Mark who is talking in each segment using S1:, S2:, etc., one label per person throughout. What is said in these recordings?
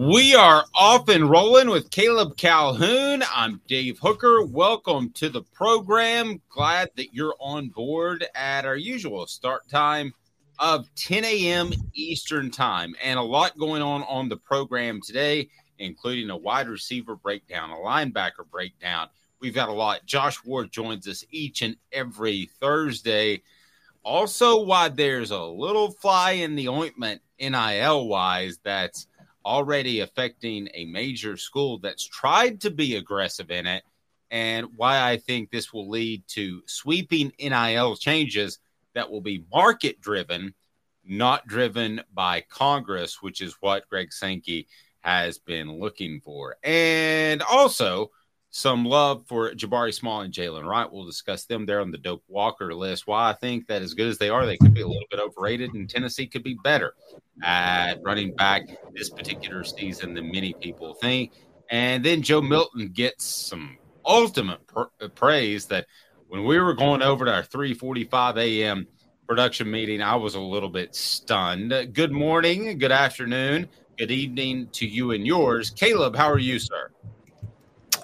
S1: We are off and rolling with Caleb Calhoun. I'm Dave Hooker. Welcome to the program. Glad that you're on board at our usual start time of 10 a.m. Eastern Time. And a lot going on on the program today, including a wide receiver breakdown, a linebacker breakdown. We've got a lot. Josh Ward joins us each and every Thursday. Also, why there's a little fly in the ointment, NIL wise, that's already affecting a major school that's tried to be aggressive in it, and why I think this will lead to sweeping NIL changes that will be market driven, not driven by Congress, which is what Greg Sankey has been looking for. And also, some love for Jabari Small and Jalen Wright. We'll discuss them there on the Doak Walker list. Why I think that as good as they are, they could be a little bit overrated, and Tennessee could be better at running back this particular season than many people think. And then Joe Milton gets some ultimate pr- praise that when we were going over to our 3:45 a.m. production meeting, I was a little bit stunned. Good morning, good afternoon, good evening to you and yours. Caleb, how are you, sir?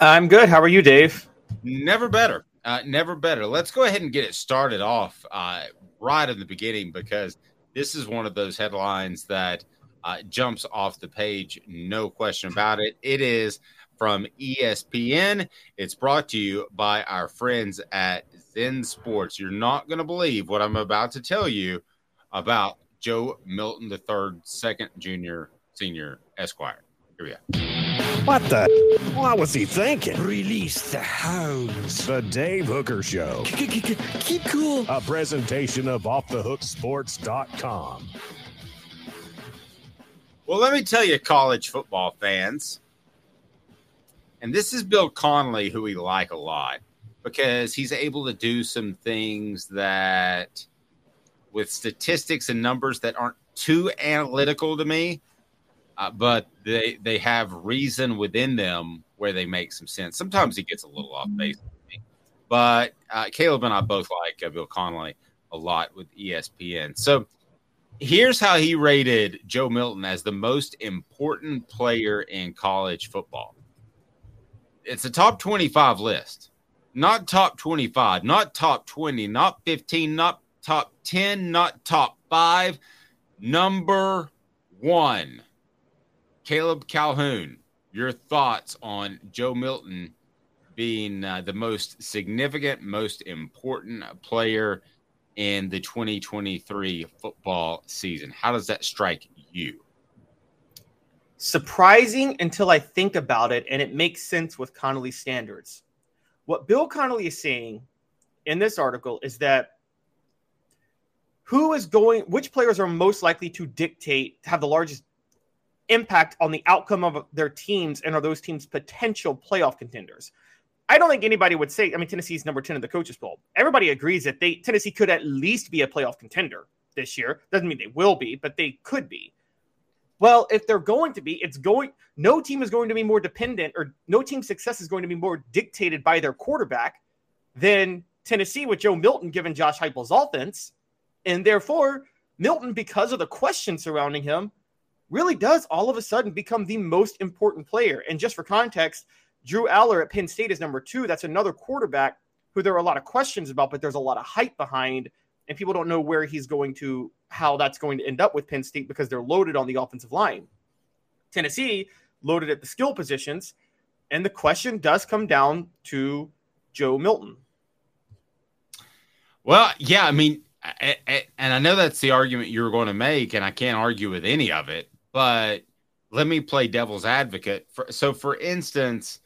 S2: I'm good. How are you, Dave?
S1: Never better. Uh, never better. Let's go ahead and get it started off uh, right in the beginning because this is one of those headlines that uh, jumps off the page, no question about it. It is from ESPN. It's brought to you by our friends at Zen Sports. You're not going to believe what I'm about to tell you about Joe Milton III, second junior, senior, Esquire. Here we go.
S3: What the? What was he thinking?
S4: Release the hounds.
S5: The Dave Hooker Show.
S4: Keep cool.
S5: A presentation of OffTheHookSports.com.
S1: Well, let me tell you, college football fans, and this is Bill Connelly, who we like a lot because he's able to do some things that, with statistics and numbers that aren't too analytical to me, uh, but they they have reason within them where they make some sense. Sometimes he gets a little off base, but uh, Caleb and I both like uh, Bill Connelly a lot with ESPN. So Here's how he rated Joe Milton as the most important player in college football. It's a top 25 list, not top 25, not top 20, not 15, not top 10, not top five. Number one, Caleb Calhoun. Your thoughts on Joe Milton being uh, the most significant, most important player in the 2023 football season. How does that strike you?
S2: Surprising until I think about it, and it makes sense with Connelly standards. What Bill Connelly is saying in this article is that who is going, which players are most likely to dictate, have the largest impact on the outcome of their teams, and are those teams potential playoff contenders? I don't think anybody would say. I mean, Tennessee's number ten in the coaches poll. Everybody agrees that they Tennessee could at least be a playoff contender this year. Doesn't mean they will be, but they could be. Well, if they're going to be, it's going. No team is going to be more dependent, or no team success is going to be more dictated by their quarterback than Tennessee with Joe Milton, given Josh Heupel's offense, and therefore Milton, because of the question surrounding him, really does all of a sudden become the most important player. And just for context Drew Allar at Penn State is number two. That's another quarterback who there are a lot of questions about, but there's a lot of hype behind, and people don't know where he's going to, how that's going to end up with Penn State because they're loaded on the offensive line. Tennessee loaded at the skill positions, and the question does come down to Joe Milton.
S1: Well, yeah, I mean, and I know that's the argument you're going to make, and I can't argue with any of it, but let me play devil's advocate. For, so, for instance,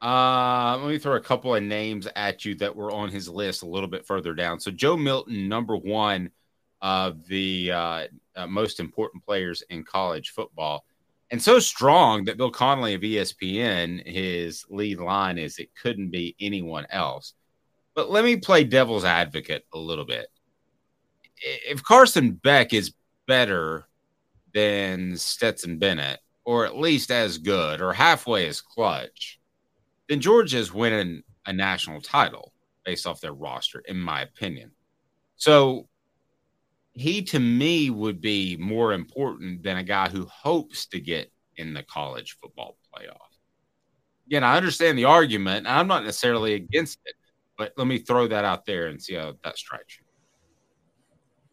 S1: uh, let me throw a couple of names at you that were on his list a little bit further down. So Joe Milton, number one of the uh, uh, most important players in college football, and so strong that Bill Connelly of ESPN, his lead line is it couldn't be anyone else. But let me play devil's advocate a little bit. If Carson Beck is better than Stetson Bennett, or at least as good, or halfway as clutch then Georgia's winning a national title based off their roster, in my opinion. So he to me would be more important than a guy who hopes to get in the college football playoff. Again, I understand the argument. I'm not necessarily against it, but let me throw that out there and see how that strikes you.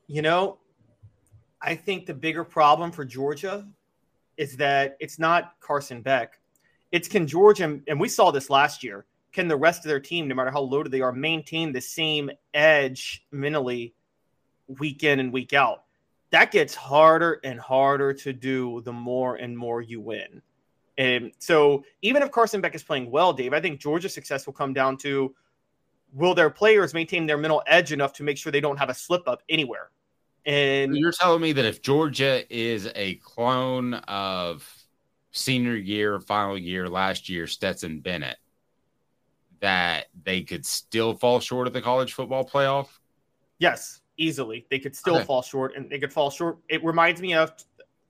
S2: You know, I think the bigger problem for Georgia is that it's not Carson Beck. It's can Georgia, and we saw this last year, can the rest of their team, no matter how loaded they are, maintain the same edge mentally week in and week out? That gets harder and harder to do the more and more you win. And so, even if Carson Beck is playing well, Dave, I think Georgia's success will come down to will their players maintain their mental edge enough to make sure they don't have a slip up anywhere? And
S1: you're telling me that if Georgia is a clone of senior year, final year, last year, Stetson Bennett, that they could still fall short of the college football playoff?
S2: Yes, easily. They could still okay. fall short, and they could fall short. It reminds me of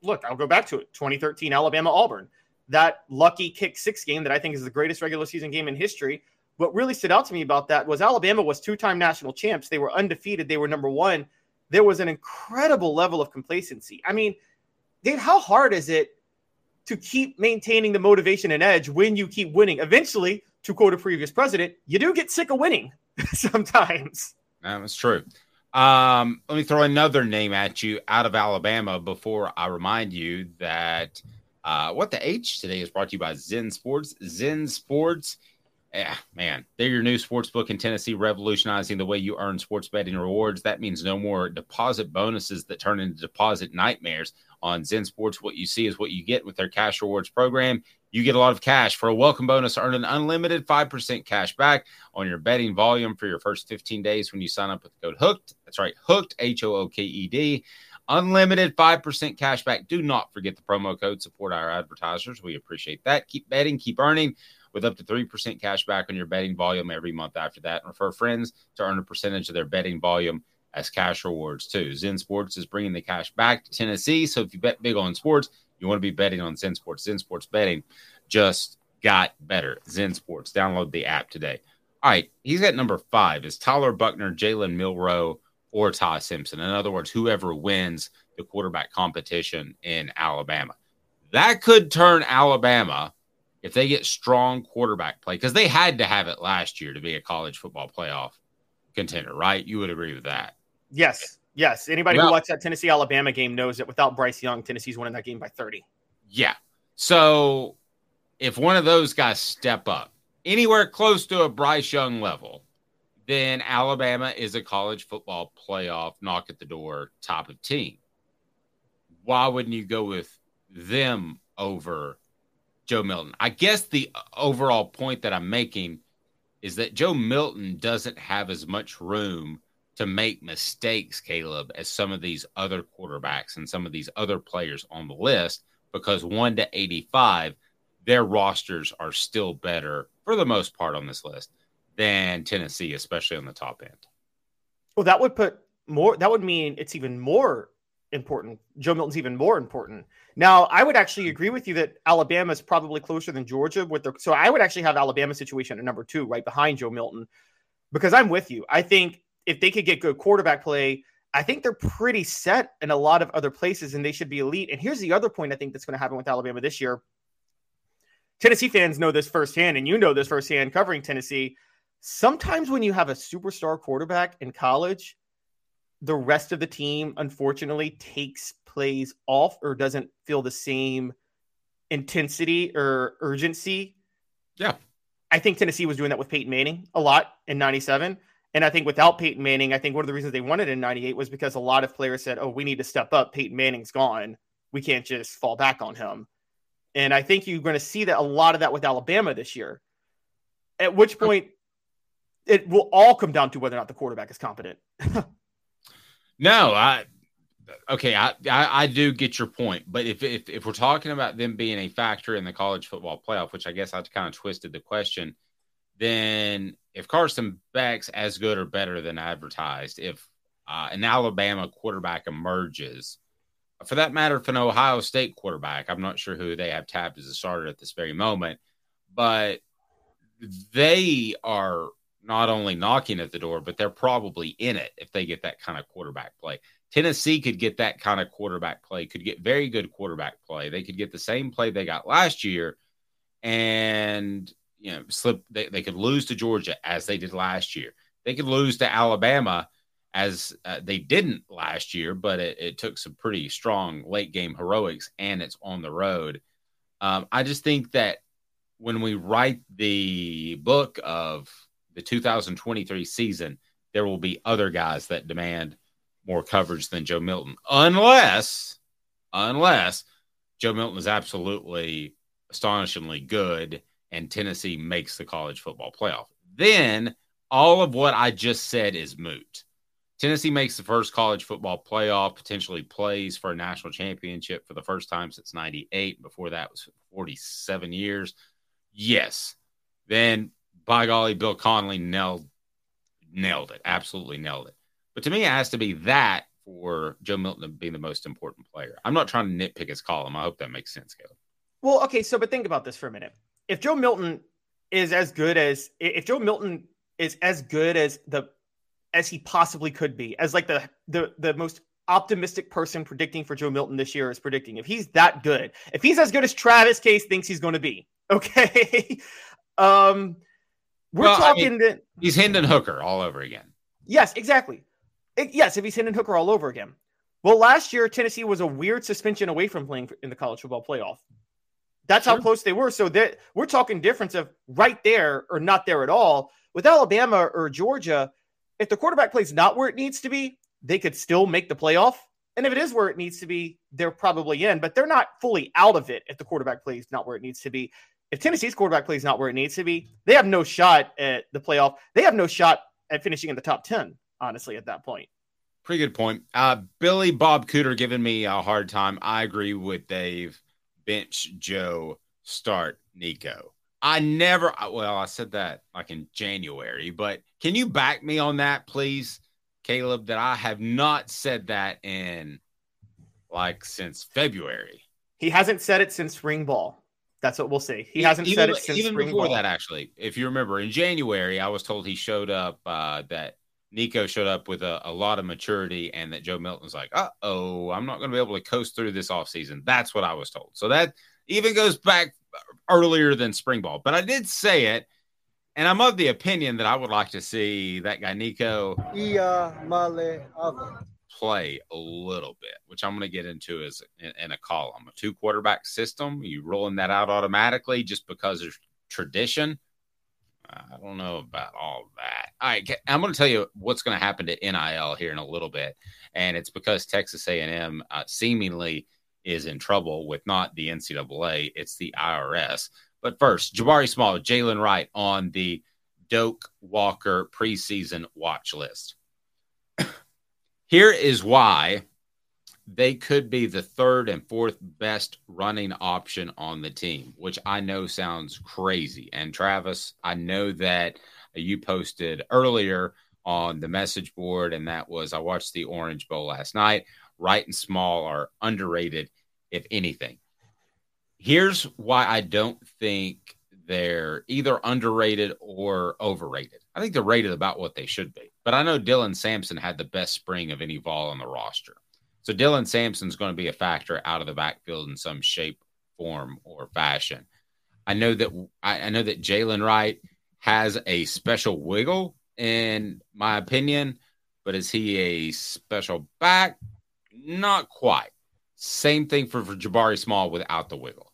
S2: look, I'll go back to it 2013 Alabama Auburn. That lucky kick six game that I think is the greatest regular season game in history. What really stood out to me about that was Alabama was two time national champs. They were undefeated, they were number one. There was an incredible level of complacency. I mean, Dave, how hard is it to keep maintaining the motivation and edge when you keep winning. Eventually, to quote a previous president, you do get sick of winning sometimes.
S1: That's true. Um, let me throw another name at you out of Alabama before I remind you that uh, what the H today is brought to you by Zen Sports. Zen Sports, yeah, man, they're your new sports book in Tennessee, revolutionizing the way you earn sports betting rewards. That means no more deposit bonuses that turn into deposit nightmares on Zen Sports. What you see is what you get with their cash rewards program. You get a lot of cash for a welcome bonus. Earn an unlimited 5% cash back on your betting volume for your first 15 days when you sign up with code HOOKED. That's right, HOOKED, H O O K E D. Unlimited 5% cash back. Do not forget the promo code. Support our advertisers. We appreciate that. Keep betting, keep earning with up to 3% cash back on your betting volume every month after that. And refer friends to earn a percentage of their betting volume as cash rewards too. Zen Sports is bringing the cash back to Tennessee. So if you bet big on sports, you want to be betting on Zen Sports. Zen Sports betting just got better. Zen Sports. Download the app today. All right, he's at number five. Is Tyler Buchner, Jalen Milroe, or Ty Simpson? In other words, whoever wins the quarterback competition in Alabama. That could turn Alabama if they get strong quarterback play because they had to have it last year to be a college football playoff contender, right? You would agree with that?
S2: Yes, yes. Anybody well, who watched that Tennessee Alabama game knows that without Bryce Young, Tennessee's winning that game by thirty.
S1: Yeah. So if one of those guys step up anywhere close to a Bryce Young level, then Alabama is a college football playoff knock at the door top of team. Why wouldn't you go with them over Joe Milton? I guess the overall point that I'm making is that Joe Milton doesn't have as much room to make mistakes, Caleb, as some of these other quarterbacks and some of these other players on the list because 1 to 85, their rosters are still better for the most part on this list than Tennessee, especially on the top end.
S2: Well, that would put more, that would mean it's even more important. Joe Milton's even more important. Now, I would actually hmm. agree with you that Alabama is probably closer than Georgia with their, so I would actually have Alabama situation at number two, right behind Joe Milton, because I'm with you. I think if they could get good quarterback play, I think they're pretty set in a lot of other places and they should be elite. And here's the other point I think that's going to happen with Alabama this year. Tennessee fans know this firsthand, and you know this firsthand covering Tennessee sometimes when you have a superstar quarterback in college, the rest of the team unfortunately takes plays off or doesn't feel the same intensity or urgency.
S1: Yeah.
S2: I think Tennessee was doing that with Peyton Manning a lot in 97. And I think without Peyton Manning, I think one of the reasons they won it in 98 was because a lot of players said, oh, we need to step up. Peyton Manning's gone. We can't just fall back on him. And I think you're going to see that a lot of that with Alabama this year. At which point, it will all come down to whether or not the quarterback is competent.
S1: no, I okay, I, I, I do get your point, but if, if if we're talking about them being a factor in the college football playoff, which I guess I kind of twisted the question, then if Carson Beck's as good or better than advertised, if uh, an Alabama quarterback emerges, for that matter, if an Ohio State quarterback, I'm not sure who they have tapped as a starter at this very moment, but they are not only knocking at the door, but they're probably in it if they get that kind of quarterback play. Tennessee could get that kind of quarterback play, could get very good quarterback play. They could get the same play they got last year and you know slip they, they could lose to Georgia as they did last year. They could lose to Alabama as uh, they didn't last year, but it, it, took some pretty strong late game heroics and it's on the road. Um, I just think that when we write the book of the 2023 season, there will be other guys that demand more coverage than Joe Milton, unless, unless Joe Milton is absolutely astonishingly good and Tennessee makes the college football playoff. Then all of what I just said is moot. Tennessee makes the first college football playoff, potentially plays for a national championship for the first time since 98. Before that was 47 years. Yes. Then by golly, Bill Connelly nailed nailed it, absolutely nailed it. But to me, it has to be that for Joe Milton being the most important player. I'm not trying to nitpick his column. I hope that makes sense, Caleb.
S2: Well, okay, so but think about this for a minute. If Joe Milton is as good as if Joe Milton is as good as the as he possibly could be, as like the the the most optimistic person predicting for Joe Milton this year is predicting. If he's that good, if he's as good as Travis Case thinks he's going to be, okay. um we're well, talking I mean, that
S1: he's Hendon Hooker all over again.
S2: Yes, exactly. It, yes, if he's Hendon Hooker all over again. Well, last year Tennessee was a weird suspension away from playing in the college football playoff. That's sure. how close they were. So that we're talking difference of right there or not there at all. With Alabama or Georgia, if the quarterback plays not where it needs to be, they could still make the playoff. And if it is where it needs to be, they're probably in, but they're not fully out of it if the quarterback plays not where it needs to be if Tennessee's quarterback play is not where it needs to be, they have no shot at the playoff. They have no shot at finishing in the top 10, honestly, at that point.
S1: Pretty good point. Uh, Billy Bob Cooter giving me a hard time. I agree with Dave. Bench Joe, start Nico. I never, well, I said that like in January, but can you back me on that, please, Caleb? That I have not said that in like since February.
S2: He hasn't said it since spring ball. That's what we'll see. He hasn't
S1: even,
S2: said it since
S1: even before
S2: ball.
S1: that. Actually, if you remember, in January, I was told he showed up uh, that Nico showed up with a, a lot of maturity and that Joe Milton's like, uh oh, I'm not going to be able to coast through this offseason. That's what I was told. So that even goes back earlier than spring ball. But I did say it, and I'm of the opinion that I would like to see that guy Nico play a little bit, which I'm going to get into as in, in a column. A two quarterback system, you rolling that out automatically just because there's tradition. I don't know about all that. All right, I'm going to tell you what's going to happen to NIL here in a little bit, and it's because Texas A&M uh, seemingly is in trouble with not the NCAA, it's the IRS. But first, Jabari Small, Jalen Wright on the Doak Walker preseason watch list. Here is why they could be the third and fourth best running option on the team, which I know sounds crazy. And Travis, I know that you posted earlier on the message board, and that was I watched the Orange Bowl last night. Wright and Small are underrated, if anything. Here's why I don't think they're either underrated or overrated. I think they're rated about what they should be. But I know Dylan Sampson had the best spring of any Vol on the roster. So Dylan Sampson's going to be a factor out of the backfield in some shape, form, or fashion. I know that I, I know that Jalen Wright has a special wiggle, in my opinion, but is he a special back? Not quite. Same thing for, for Jabari Small without the wiggle.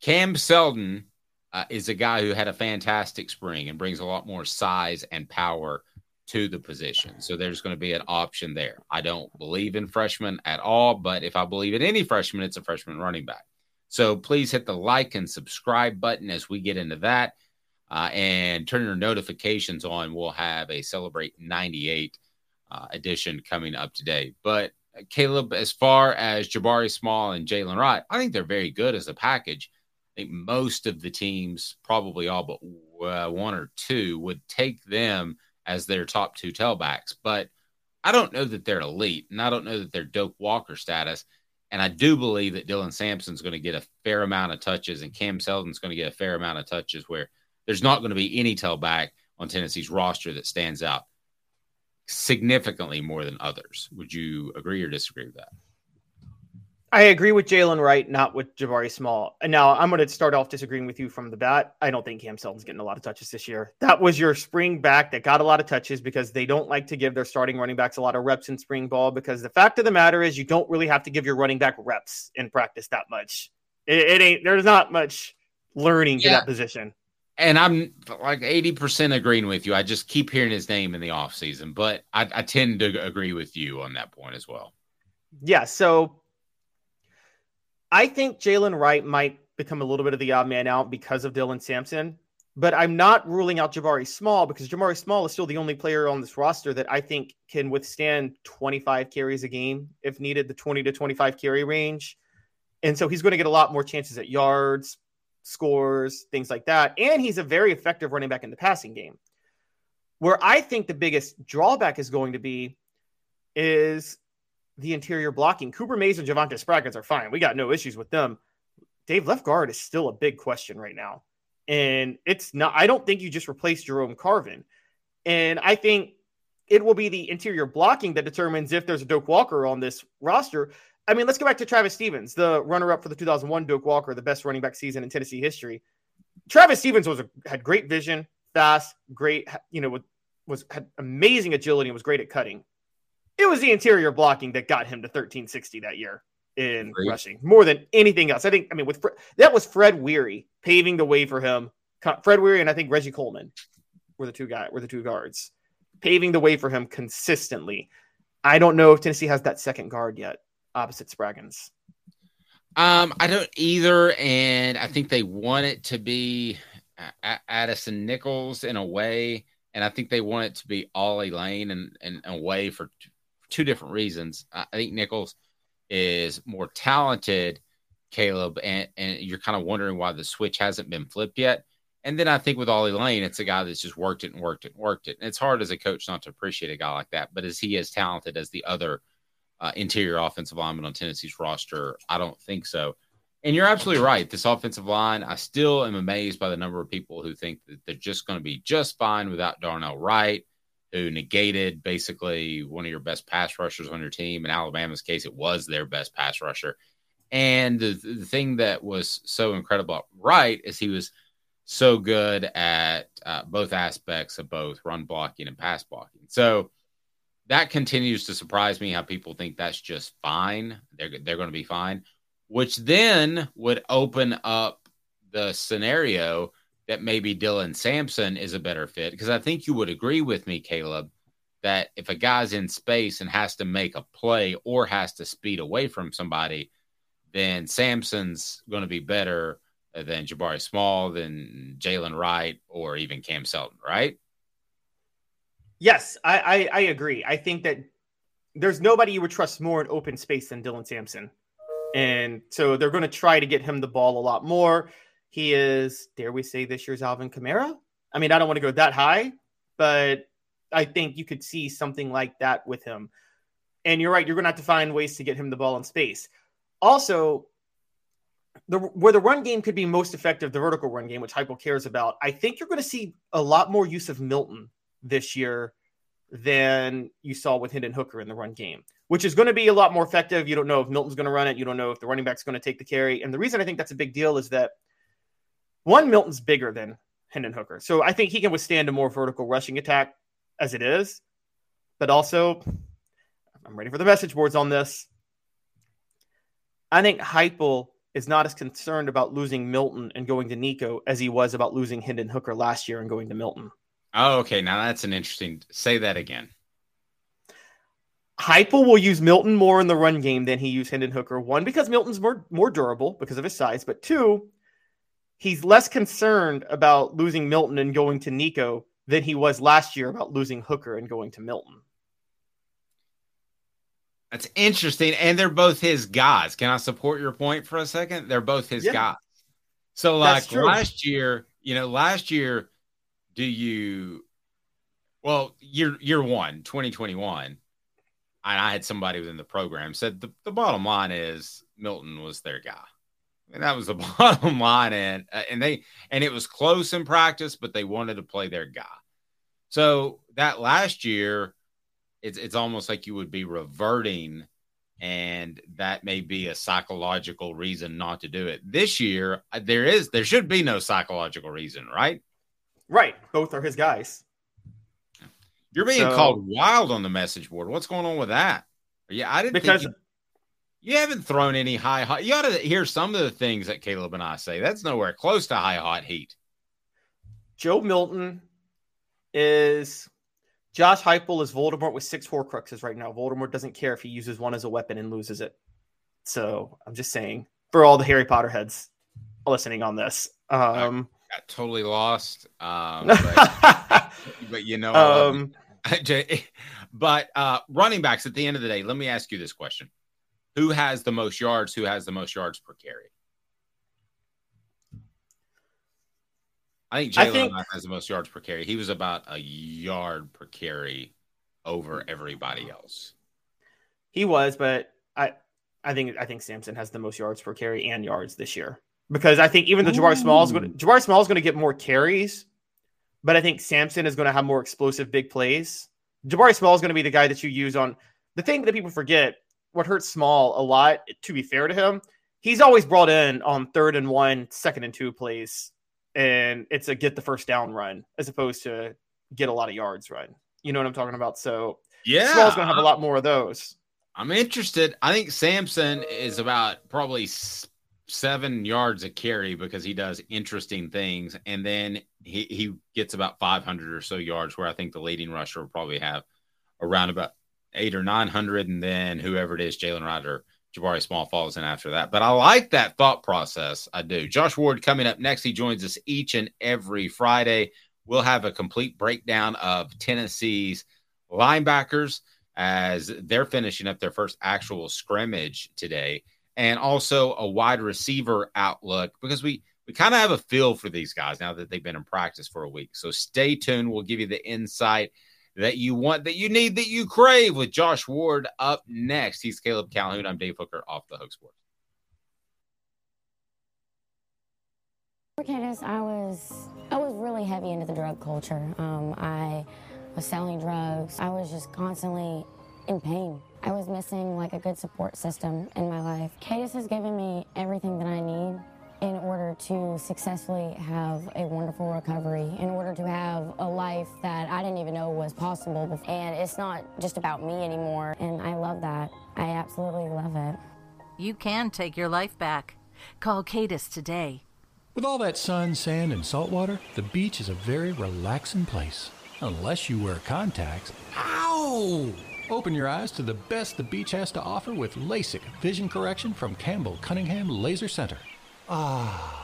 S1: Cam Seldon uh, is a guy who had a fantastic spring and brings a lot more size and power to the position. So there's going to be an option there. I don't believe in freshmen at all, but if I believe in any freshman, it's a freshman running back. So please hit the like and subscribe button as we get into that. Uh, and turn your notifications on. We'll have a Celebrate 98 uh, edition coming up today. But uh, Caleb, as far as Jabari Small and Jalen Wright, I think they're very good as a package. I think most of the teams, probably all but uh, one or two, would take them as their top two tailbacks. But I don't know that they're elite, and I don't know that they're Doak Walker status. And I do believe that Dylan Sampson's going to get a fair amount of touches, and Cam Seldon's going to get a fair amount of touches where there's not going to be any tailback on Tennessee's roster that stands out significantly more than others. Would you agree or disagree with that?
S2: I agree with Jalen Wright, not with Jabari Small. And now I'm going to start off disagreeing with you from the bat. I don't think Cam Seldon's getting a lot of touches this year. That was your spring back that got a lot of touches because they don't like to give their starting running backs a lot of reps in spring ball. Because the fact of the matter is, you don't really have to give your running back reps in practice that much. It, it ain't. There's not much learning yeah. to that position.
S1: And I'm like 80% agreeing with you. I just keep hearing his name in the offseason, but I, I tend to agree with you on that point as well.
S2: Yeah. So I think Jalen Wright might become a little bit of the odd man out because of Dylan Sampson, but I'm not ruling out Jabari Small because Jabari Small is still the only player on this roster that I think can withstand 25 carries a game if needed, the 20 to 25 carry range. And so he's going to get a lot more chances at yards, scores, things like that. And he's a very effective running back in the passing game. Where I think the biggest drawback is going to be is the interior blocking. Cooper Mays and Javonte Spraggins are fine. We got no issues with them. Dave left guard is still a big question right now. And it's not, I don't think you just replace Jerome Carvin. And I think it will be the interior blocking that determines if there's a Doak Walker on this roster. I mean, let's go back to Travis Stephens, the runner up for the 2001 Doak Walker, the best running back season in Tennessee history. Travis Stephens was a, had great vision, fast, great, you know, was had amazing agility and was great at cutting it was the interior blocking that got him to 1360 that year in Great. rushing more than anything else. I think, I mean, with that was Fred Weary paving the way for him. Fred Weary and I think Reggie Coleman were the two guys, were the two guards paving the way for him consistently. I don't know if Tennessee has that second guard yet opposite Spraggins.
S1: Um, I don't either, and I think they want it to be Addison Nichols in a way, and I think they want it to be Ollie Lane and and a way for two different reasons. I think Nichols is more talented, Caleb, and, and you're kind of wondering why the switch hasn't been flipped yet. And then I think with Ollie Lane, it's a guy that's just worked it and worked it and worked it. And it's hard as a coach not to appreciate a guy like that. But is he as talented as the other uh, interior offensive lineman on Tennessee's roster? I don't think so. And you're absolutely right. This offensive line, I still am amazed by the number of people who think that they're just going to be just fine without Darnell Wright who negated basically one of your best pass rushers on your team. In Alabama's case, it was their best pass rusher. And the, the thing that was so incredible right is he was so good at uh, both aspects of both run blocking and pass blocking. So that continues to surprise me how people think that's just fine. They're they're going to be fine, which then would open up the scenario that maybe Dylan Sampson is a better fit because I think you would agree with me, Caleb, that if a guy's in space and has to make a play or has to speed away from somebody, then Sampson's going to be better than Jabari Small, than Jalen Wright, or even Cam Seldon, right?
S2: Yes, I, I, I agree. I think that there's nobody you would trust more in open space than Dylan Sampson. And so they're going to try to get him the ball a lot more. He is, dare we say, this year's Alvin Kamara. I mean, I don't want to go that high, but I think you could see something like that with him. And you're right, you're going to have to find ways to get him the ball in space. Also, the, where the run game could be most effective, the vertical run game, which Heupel cares about, I think you're going to see a lot more use of Milton this year than you saw with Hendon Hooker in the run game, which is going to be a lot more effective. You don't know if Milton's going to run it. You don't know if the running back's going to take the carry. And the reason I think that's a big deal is that one, Milton's bigger than Hendon Hooker. So I think he can withstand a more vertical rushing attack as it is. But also, I'm ready for the message boards on this. I think Heupel is not as concerned about losing Milton and going to Nico as he was about losing Hendon Hooker last year and going to Milton.
S1: Oh, okay. Now that's an interesting. Say that again.
S2: Heupel will use Milton more in the run game than he used Hendon Hooker. One, because Milton's more more durable because of his size, but two, he's less concerned about losing Milton and going to Nico than he was last year about losing Hooker and going to Milton.
S1: That's interesting. And they're both his guys. Can I support your point for a second? They're both his yeah. guys. So, like last year, you know, last year, do you, well, year, year one, 2021, and I had somebody within the program said the, the bottom line is Milton was their guy. And that was the bottom line. And, uh, and they, and it was close in practice, but they wanted to play their guy. So that last year, it's, it's almost like you would be reverting and that may be a psychological reason not to do it. This year, uh, there is, there should be no psychological reason, right?
S2: Right. Both are his guys.
S1: You're being so, called wild on the message board. What's going on with that? Yeah, I didn't because you, haven't thrown any high hot. You ought to hear some of the things that Caleb and I say. That's nowhere close to high hot heat.
S2: Joe Milton is Josh Heupel is Voldemort with six Horcruxes right now. Voldemort doesn't care if he uses one as a weapon and loses it. So I'm just saying for all the Harry Potter heads listening on this. Um,
S1: I got totally lost. Um, but, but, you know, um, but uh, running backs at the end of the day, let me ask you this question who has the most yards? Who has the most yards per carry? I think Jalen think, has the most yards per carry. He was about a yard per carry over everybody else.
S2: He was, but I I think I think Sampson has the most yards per carry and yards this year. Because I think even though Jabari Small is going Jabari Small is going to get more carries, but I think Sampson is going to have more explosive big plays. Jabari Small is going to be the guy that you use on the thing that people forget what hurts Small a lot, to be fair to him, he's always brought in on third and one, second and two plays, and it's a get the first down run as opposed to get a lot of yards run. You know what I'm talking about? So
S1: yeah,
S2: Small's gonna have a lot more of those.
S1: I'm interested. I think Sampson is about probably seven yards a carry because he does interesting things, and then he he gets about 500 or so yards. Where I think the leading rusher will probably have around about eight or nine hundred, and then whoever it is, Jalen or Jabari Small falls in after that. But I like that thought process. I do. Josh Ward coming up next. He joins us each and every Friday. We'll have a complete breakdown of Tennessee's linebackers as they're finishing up their first actual scrimmage today, and also a wide receiver outlook because we we kind of have a feel for these guys now that they've been in practice for a week. So stay tuned. We'll give you the insight that you want, that you need, that you crave with Josh Ward up next. He's Caleb Calhoun. I'm Dave Hooker off the Hook Sports.
S6: Candace, I was I was really heavy into the drug culture. Um, I was selling drugs. I was just constantly in pain. I was missing like a good support system in my life. Cadis has given me everything that I need to successfully have a wonderful recovery, in order to have a life that I didn't even know was possible. And it's not just about me anymore. And I love that. I absolutely love it.
S7: You can take your life back. Call Cadis today.
S8: With all that sun, sand, and salt water, the beach is a very relaxing place. Unless you wear contacts. Ow! Open your eyes to the best the beach has to offer with LASIK vision correction from Campbell Cunningham Laser Center. Ah.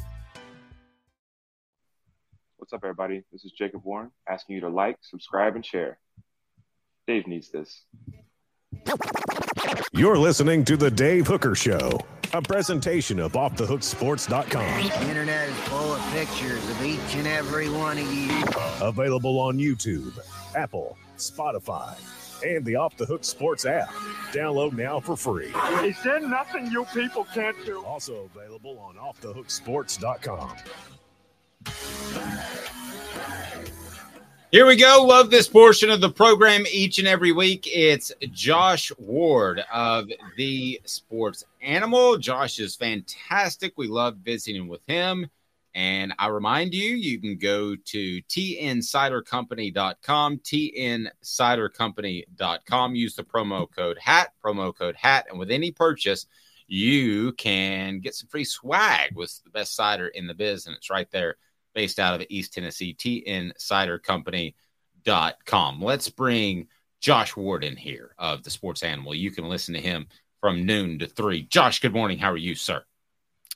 S9: What's up, everybody? This is Jacob Warren asking you to like, subscribe, and share. Dave needs this.
S5: You're listening to The Dave Hooker Show, a presentation of OffTheHookSports.com.
S10: The internet is full of pictures of each and every one of you.
S5: Available on YouTube, Apple, Spotify, and the Off the Hook Sports app. Download now for free.
S11: Is there nothing you people can't do?
S5: Also available on OffTheHookSports.com.
S1: Here we go. Love this portion of the program each and every week. It's Josh Ward of the Sports Animal. Josh is fantastic. We love visiting with him. And I remind you, you can go to tncidercompany.com, tncidercompany.com. Use the promo code HAT, promo code HAT. And with any purchase, you can get some free swag with the best cider in the biz. And it's right there based out of East Tennessee, tncidercompany.com. Let's bring Josh Ward in here of the Sports Animal. You can listen to him from noon to three. Josh, good morning. How are you, sir?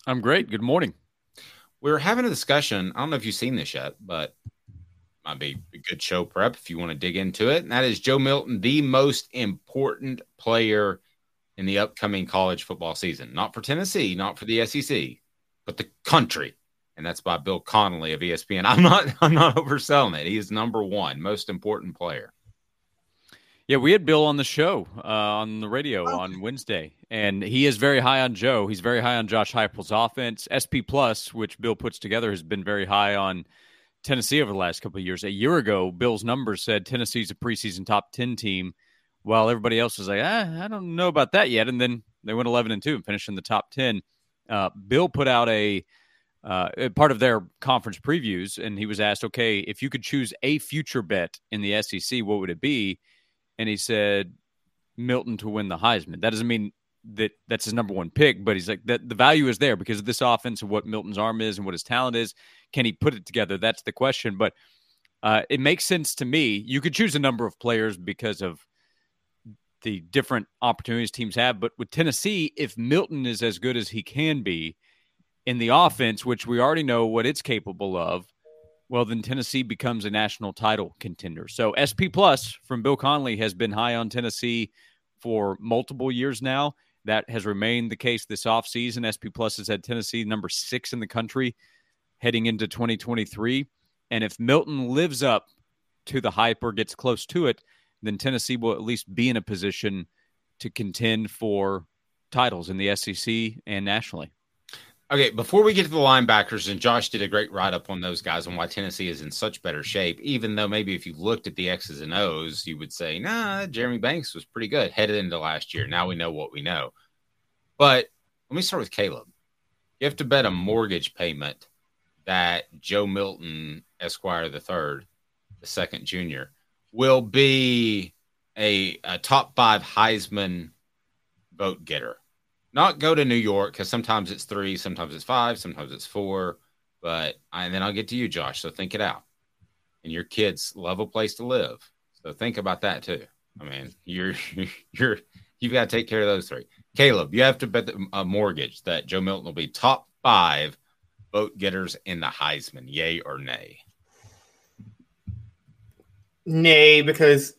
S12: I'm great. Good morning.
S1: We are having a discussion. I don't know if you've seen this yet, but might be a good show prep if you want to dig into it. And that is Joe Milton, the most important player in the upcoming college football season. Not for Tennessee, not for the SEC, but the country. And that's by Bill Connelly of ESPN. I'm not I'm not overselling it. He is number one, most important player.
S12: Yeah, we had Bill on the show uh, on the radio on Wednesday, and he is very high on Joe. He's very high on Josh Heupel's offense. SP Plus, which Bill puts together, has been very high on Tennessee over the last couple of years. A year ago, Bill's numbers said Tennessee's a preseason top ten team, while everybody else was like, ah, I don't know about that yet. And then they went eleven and two and finished in the top ten. Uh, Bill put out a uh, part of their conference previews, and he was asked, okay, if you could choose a future bet in the SEC, what would it be? And he said Milton to win the Heisman. That doesn't mean that that's his number one pick, but he's like that the value is there because of this offense and what Milton's arm is and what his talent is. Can he put it together? That's the question. But uh, it makes sense to me. You could choose a number of players because of the different opportunities teams have. But with Tennessee, if Milton is as good as he can be in the offense, which we already know what it's capable of, well, then Tennessee becomes a national title contender. So SP Plus from Bill Connelly has been high on Tennessee for multiple years now. That has remained the case this offseason. SP Plus has had Tennessee number six in the country heading into 2023. And if Milton lives up to the hype or gets close to it, then Tennessee will at least be in a position to contend for titles in the SEC and nationally.
S1: Okay, before we get to the linebackers, and Josh did a great write up on those guys and why Tennessee is in such better shape, even though maybe if you looked at the X's and O's, you would say, nah, Jeremy Banks was pretty good headed into last year. Now we know what we know. But let me start with Caleb. You have to bet a mortgage payment that Joe Milton, Esquire the third, the second junior, will be a, a top five Heisman vote getter. Not go to New York because sometimes it's three, sometimes it's five, sometimes it's four. But and then I'll get to you, Josh. So think it out. And your kids love a place to live. So think about that too. I mean, you're you're you've got to take care of those three. Caleb, you have to bet a mortgage that Joe Milton will be top five vote getters in the Heisman. Yay or nay?
S2: Nay, because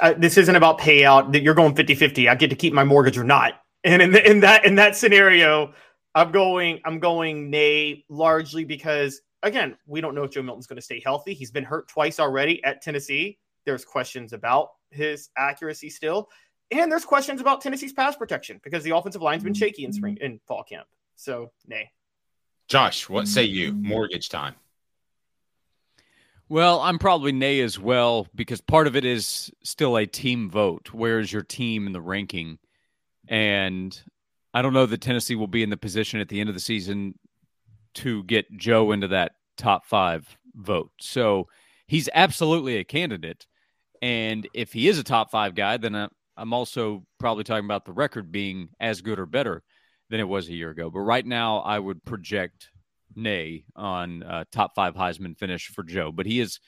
S2: uh, this isn't about payout. That you're going 50-50. I get to keep my mortgage or not. And in, the, in that in that scenario, I'm going I'm going nay largely because again, we don't know if Joe Milton's going to stay healthy. He's been hurt twice already at Tennessee. There's questions about his accuracy still. And there's questions about Tennessee's pass protection because the offensive line's been shaky in spring in fall camp. So, nay.
S1: Josh, what say you? Mortgage time.
S12: Well, I'm probably nay as well because part of it is still a team vote. Where is your team in the ranking? And I don't know that Tennessee will be in the position at the end of the season to get Joe into that top five vote. So he's absolutely a candidate. And if he is a top five guy, then I'm also probably talking about the record being as good or better than it was a year ago. But right now, I would project nay on uh, top five Heisman finish for Joe. But he is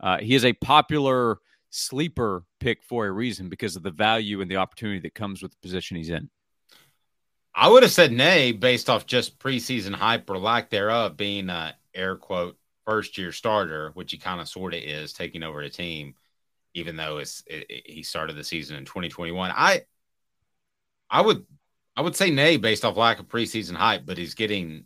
S12: uh, he is a popular sleeper pick for a reason because of the value and the opportunity that comes with the position he's in.
S1: I would have said nay based off just preseason hype or lack thereof being a air quote first year starter, which he kind of sort of is taking over the team even though it's it, it, he started the season in 2021. I I would I would say nay based off lack of preseason hype, but he's getting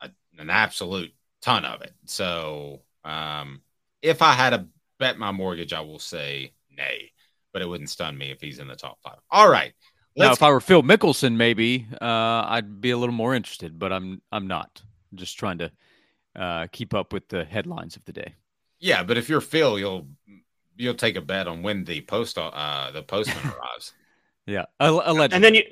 S1: a, an absolute ton of it. So um, if I had to bet my mortgage, I will say nay, but it wouldn't stun me if he's in the top five. All right.
S12: Now, if I were Phil Mickelson, maybe uh, I'd be a little more interested, but I'm I'm not. I'm just trying to uh, keep up with the headlines of the day.
S1: Yeah, but if you're Phil, you'll you'll take a bet on when the post uh the postman arrives.
S12: Yeah, allegedly.
S2: And then you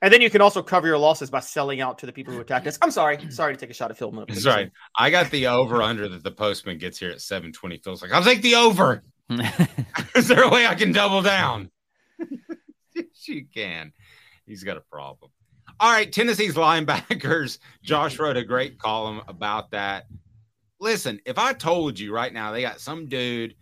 S2: and then you can also cover your losses by selling out to the people who attacked us. I'm sorry, sorry to take a shot at Phil.
S1: That's right. I got the over under that the postman gets here at 7:20. Feels like I'll take the over. Is there a way I can double down? yes, you can. He's got a problem. All right, Tennessee's linebackers. Josh wrote a great column about that. Listen, if I told you right now they got some dude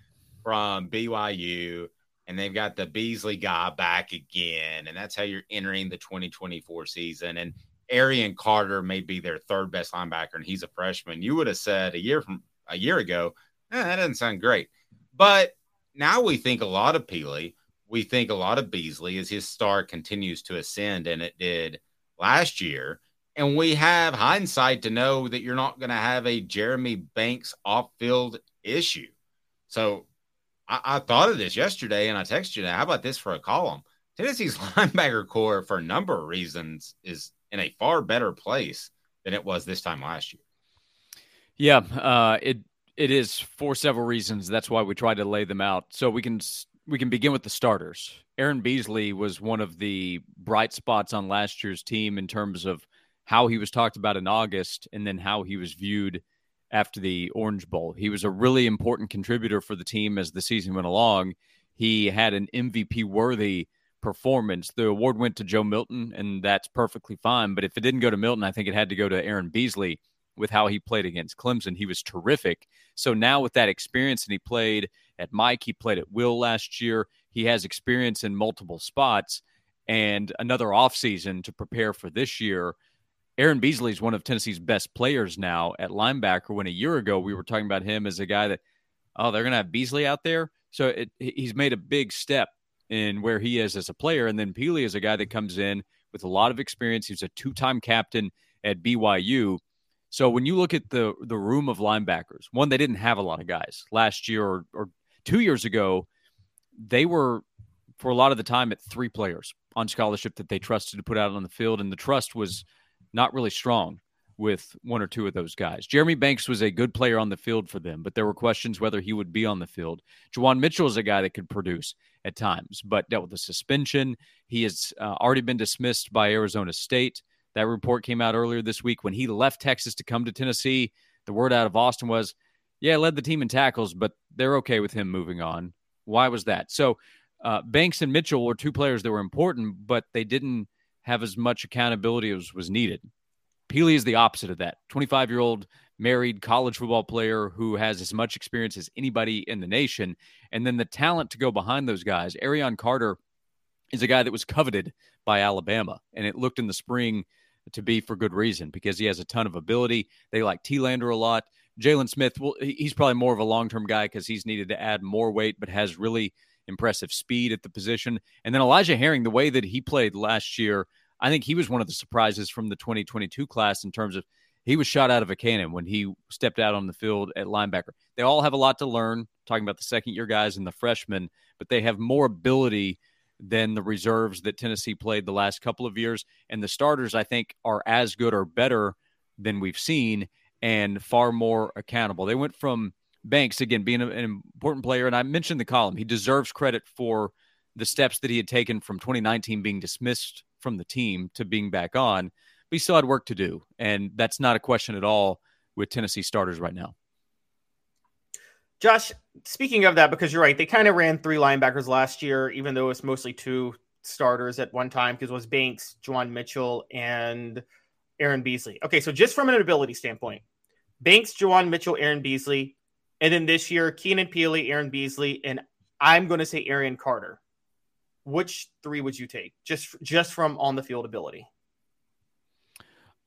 S1: from BYU, and they've got the Beasley guy back again, and that's how you're entering the 2024 season. And Arion Carter may be their third best linebacker, and he's a freshman. You would have said a year from a year ago, eh, that doesn't sound great. But now we think a lot of Pili. We think a lot of Beasley as his star continues to ascend, and it did last year. And we have hindsight to know that you're not going to have a Jeremy Banks off field issue. So I, I, thought of this yesterday and I texted you. How about this for a column? Tennessee's linebacker core, for a number of reasons, is in a far better place than it was this time last year.
S12: Yeah, uh, it it is for several reasons. That's why we try to lay them out. So we can we can begin with the starters. Aaron Beasley was one of the bright spots on last year's team in terms of how he was talked about in August and then how he was viewed after the Orange Bowl. He was a really important contributor for the team as the season went along. He had an MVP worthy performance. The award went to Joe Milton, and that's perfectly fine. But if it didn't go to Milton, I think it had to go to Aaron Beasley with how he played against Clemson. He was terrific. So now with that experience, and he played at Mike, he played at Will last year. He has experience in multiple spots and another offseason to prepare for this year. Aaron Beasley is one of Tennessee's best players now at linebacker. When a year ago we were talking about him as a guy that, oh, they're going to have Beasley out there. So it, he's made a big step in where he is as a player. And then Pili is a guy that comes in with a lot of experience. He's a two time captain at BYU. So when you look at the the room of linebackers, one they didn't have a lot of guys last year or, or two years ago. They were for a lot of the time at three players on scholarship that they trusted to put out on the field, and the trust was not really strong with one or two of those guys. Jeremy Banks was a good player on the field for them, but there were questions whether he would be on the field. Juwan Mitchell is a guy that could produce at times, but dealt with a suspension. He has uh, already been dismissed by Arizona State. That report came out earlier this week when he left Texas to come to Tennessee. The word out of Austin was Yeah, led the team in tackles, but they're okay with him moving on. Why was that? So uh, Banks and Mitchell were two players that were important, but they didn't have as much accountability as was needed. Pili is the opposite of that. 25 year old married college football player who has as much experience as anybody in the nation. And then the talent to go behind those guys. Arion Carter is a guy that was coveted by Alabama, and it looked in the spring to be for good reason because he has a ton of ability. They like Telander a lot. Jalen Smith, well, he's probably more of a long term guy because he's needed to add more weight, but has really impressive speed at the position. And then Elijah Herring, the way that he played last year, I think he was one of the surprises from the 2022 class in terms of he was shot out of a cannon when he stepped out on the field at linebacker. They all have a lot to learn, talking about the second year guys and the freshmen, but they have more ability than the reserves that Tennessee played the last couple of years. And the starters, I think, are as good or better than we've seen and far more accountable. They went from Banks, again, being an important player. And I mentioned the column. He deserves credit for the steps that he had taken from 2019 being dismissed from the team to being back on. But he still had work to do. And that's not a question at all with Tennessee starters right now.
S2: Josh, speaking of that, because you're right, they kind of ran three linebackers last year, even though it's mostly two starters at one time, because it was Banks, Juwan Mitchell, and Aaron Beasley. Okay, so just from an ability standpoint, Banks, Juwan Mitchell, Aaron Beasley, and then this year, Keenan Pili, Aaron Beasley, and I'm going to say Arion Carter. Which three would you take just just from on the field ability?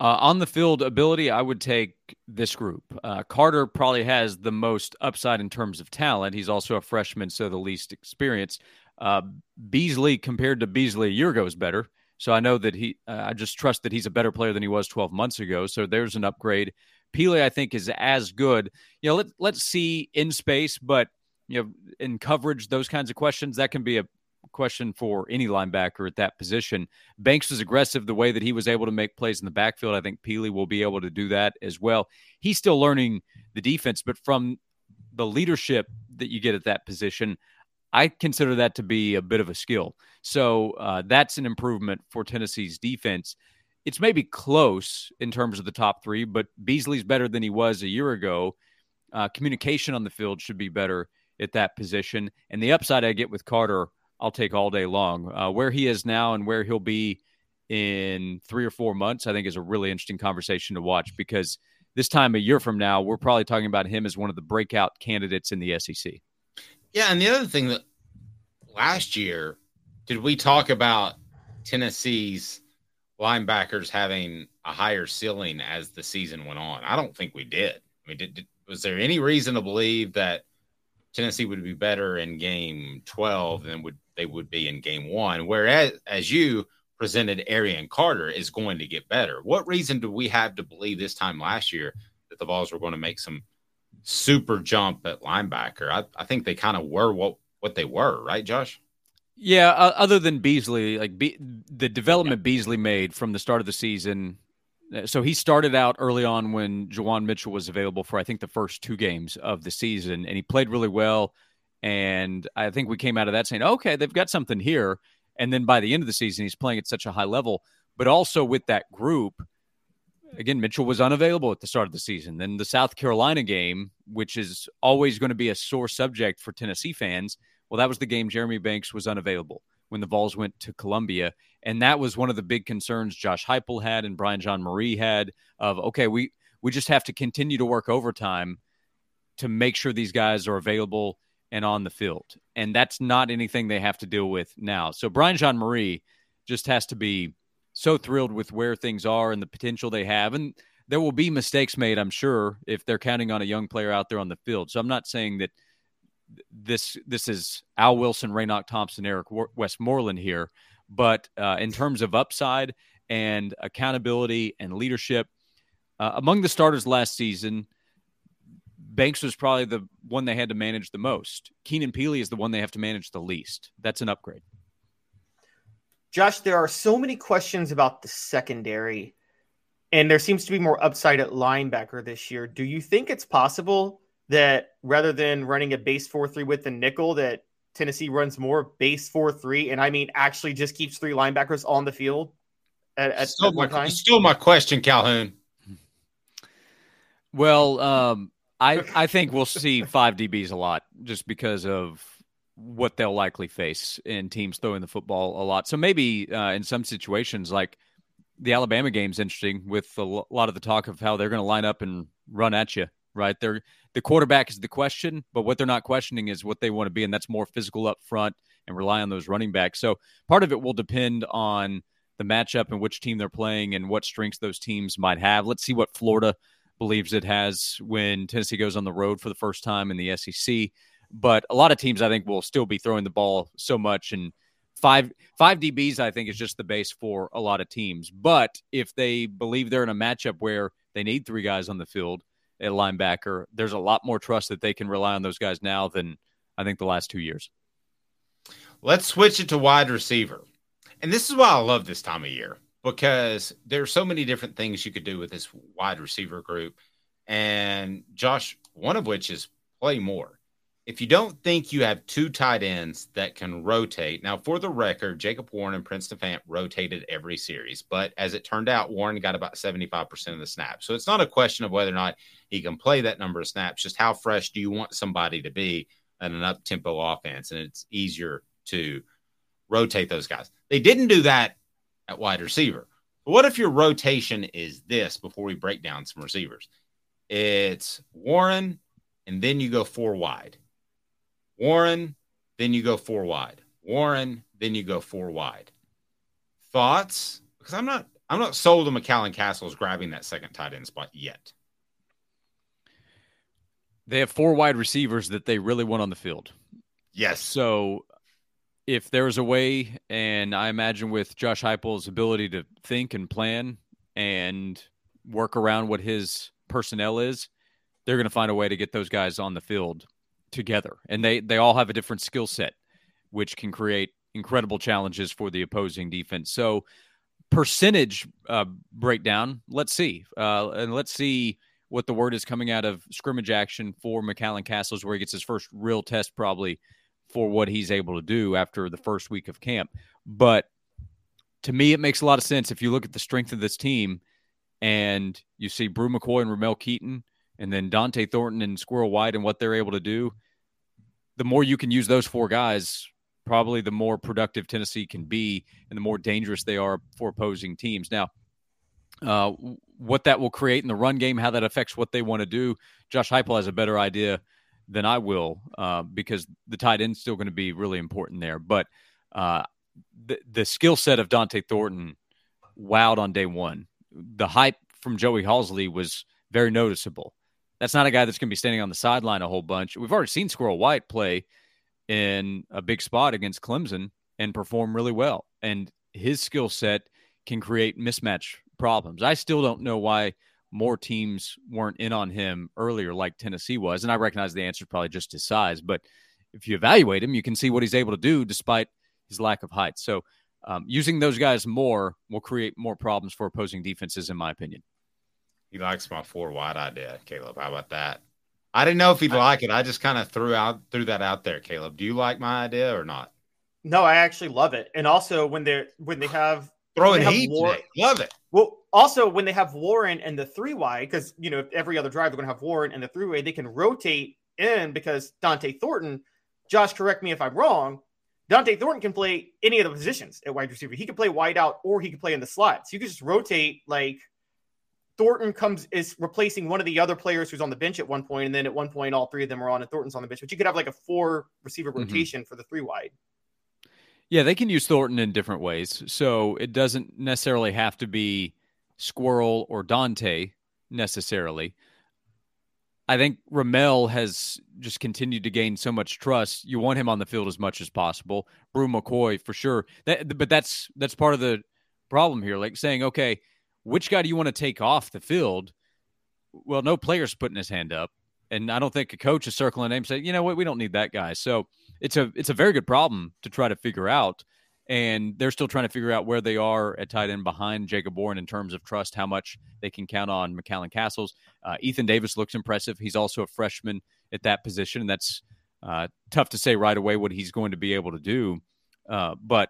S12: Uh, on the field ability, I would take this group. Uh, Carter probably has the most upside in terms of talent. He's also a freshman, so the least experience. Uh, Beasley, compared to Beasley a year ago, is better. So I know that he, uh, I just trust that he's a better player than he was 12 months ago. So there's an upgrade. Pili, I think, is as good. You know, let, let's see in space, but, you know, in coverage, those kinds of questions, that can be a question for any linebacker at that position. Banks was aggressive the way that he was able to make plays in the backfield. I think Pili will be able to do that as well. He's still learning the defense, but from the leadership that you get at that position, I consider that to be a bit of a skill. So uh, that's an improvement for Tennessee's defense. It's maybe close in terms of the top three, but Beasley's better than he was a year ago. Uh, communication on the field should be better at that position. And the upside I get with Carter I'll take all day long. Uh, where he is now and where he'll be in three or four months, I think is a really interesting conversation to watch because this time a year from now, we're probably talking about him as one of the breakout candidates in the SEC.
S1: Yeah, and the other thing that last year, did we talk about Tennessee's linebackers having a higher ceiling as the season went on? I don't think we did. I mean, did, did, was there any reason to believe that Tennessee would be better in game 12 than would they would be in game one. Whereas, as you presented, Arion Carter is going to get better. What reason do we have to believe this time last year that the Vols were going to make some super jump at linebacker? I, I think they kind of were what what they were, right, Josh?
S12: Yeah. Uh, other than Beasley, like Be- the development yeah. Beasley made from the start of the season. Uh, so he started out early on when Juwan Mitchell was available for I think the first two games of the season, and he played really well and I think we came out of that saying, okay, they've got something here. And then by the end of the season, he's playing at such a high level. But also with that group, again, Mitchell was unavailable at the start of the season. Then the South Carolina game, which is always going to be a sore subject for Tennessee fans, well, that was the game Jeremy Banks was unavailable when the Vols went to Columbia. And that was one of the big concerns Josh Heupel had and Brian Jean-Mary had of, okay, we, we just have to continue to work overtime to make sure these guys are available and on the field. And that's not anything they have to deal with now. So Brian Jean-Mary just has to be so thrilled with where things are and the potential they have. And there will be mistakes made, I'm sure, if they're counting on a young player out there on the field. So I'm not saying that this this is Al Wilson, Raynoch Thompson, Eric Westmoreland here, but uh, in terms of upside and accountability and leadership, uh, among the starters last season – Banks was probably the one they had to manage the most. Keenan Pili is the one they have to manage the least. That's an upgrade.
S2: Josh, there are so many questions about the secondary, and there seems to be more upside at linebacker this year. Do you think it's possible that rather than running a base 4 3 with the nickel, that Tennessee runs more base 4 3, and I mean actually just keeps three linebackers on the field at, at,
S1: still,
S2: at
S1: my,
S2: time?
S1: Still my question, Calhoun.
S12: Well, um, I I think we'll see five DBs a lot just because of what they'll likely face in teams throwing the football a lot. So maybe uh, in some situations, like the Alabama game's interesting with a lot of the talk of how they're going to line up and run at you. Right, they're the quarterback is the question, but what they're not questioning is what they want to be, and that's more physical up front and rely on those running backs. So part of it will depend on the matchup and which team they're playing and what strengths those teams might have. Let's see what Florida believes it has when Tennessee goes on the road for the first time in the SEC. But a lot of teams, I think, will still be throwing the ball so much. And five five DBs, I think, is just the base for a lot of teams. But if they believe they're in a matchup where they need three guys on the field at linebacker, there's a lot more trust that they can rely on those guys now than I think the last two years.
S1: Let's switch it to wide receiver. And this is why I love this time of year because there's so many different things you could do with this wide receiver group. And Josh, one of which is play more. If you don't think you have two tight ends that can rotate, now for the record, Jacob Warren and Princeton Fant rotated every series, but as it turned out, Warren got about 75% of the snaps. So it's not a question of whether or not he can play that number of snaps, just how fresh do you want somebody to be in an up tempo offense? And it's easier to rotate those guys. They didn't do that at wide receiver. But what if your rotation is this before we break down some receivers? It's Warren, and then you go four wide. Warren, then you go four wide. Warren, then you go four wide. Thoughts? Because I'm not I'm not sold on McCallan Castles grabbing that second tight end spot yet.
S12: They have four wide receivers that they really want on the field.
S1: Yes.
S12: So if there's a way, and I imagine with Josh Heupel's ability to think and plan and work around what his personnel is, they're going to find a way to get those guys on the field together. And they they all have a different skill set, which can create incredible challenges for the opposing defense. So percentage uh, breakdown, let's see, uh, and let's see what the word is coming out of scrimmage action for McCallan Castles, where he gets his first real test probably for what he's able to do after the first week of camp. But to me, it makes a lot of sense if you look at the strength of this team and you see Bru McCoy and Ramel Keyton and then Dont'e Thornton and Squirrel White and what they're able to do. The more you can use those four guys, probably the more productive Tennessee can be and the more dangerous they are for opposing teams. Now, uh, what that will create in the run game, how that affects what they want to do, Josh Heupel has a better idea than I will uh, because the tight end's still going to be really important there. But uh, the the skill set of Dont'e Thornton wowed on day one. The hype from Joey Halzle was very noticeable. That's not a guy that's going to be standing on the sideline a whole bunch. We've already seen Squirrel White play in a big spot against Clemson and perform really well. And his skill set can create mismatch problems. I still don't know why more teams weren't in on him earlier, like Tennessee was. And I recognize the answer is probably just his size, but if you evaluate him, you can see what he's able to do despite his lack of height. So um, using those guys more will create more problems for opposing defenses, in my opinion.
S1: He likes my four wide idea, Caleb. How about that? I didn't know if he'd like it. I just kind of threw out threw that out there, Caleb. Do you like my idea or not?
S2: No, I actually love it. And also when they're when they have
S1: throwing heat, more, love it.
S2: Well, also when they have Warren and the three wide, because you know every other drive they're going to have Warren and the three way, they can rotate in because Dont'e Thornton. Josh, correct me if I'm wrong. Dont'e Thornton can play any of the positions at wide receiver. He can play wide out or he can play in the slots. So you can just rotate like Thornton comes is replacing one of the other players who's on the bench at one point, and then at one point all three of them are on and Thornton's on the bench. But you could have like a four receiver mm-hmm. rotation for the three wide.
S12: Yeah, they can use Thornton in different ways. So it doesn't necessarily have to be Squirrel or Dont'e necessarily. I think Ramel has just continued to gain so much trust. You want him on the field as much as possible. Bru McCoy for sure. That, but that's that's part of the problem here. Like saying, okay, which guy do you want to take off the field? Well, no player's putting his hand up, and I don't think a coach is circling a name saying, you know what, we don't need that guy. So it's a it's a very good problem to try to figure out. And they're still trying to figure out where they are at tight end behind Jacob Warren in terms of trust, how much they can count on McCallan Castles. Uh, Ethan Davis looks impressive. He's also a freshman at that position, and that's uh, tough to say right away what he's going to be able to do. Uh, but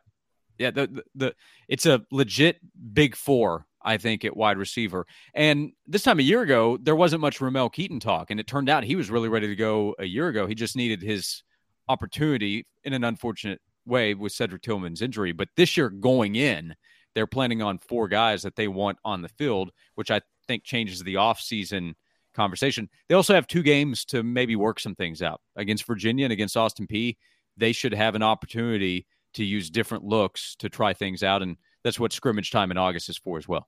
S12: yeah, the, the, the it's a legit big four I think, at wide receiver. And this time a year ago, there wasn't much Ramel Keyton talk. And it turned out he was really ready to go a year ago. He just needed his opportunity in an unfortunate way with Cedric Tillman's injury. But this year, going in, they're planning on four guys that they want on the field, which I think changes the offseason conversation. They also have two games to maybe work some things out against Virginia and against Austin Peay. They should have an opportunity to use different looks to try things out. And that's what scrimmage time in August is for as well.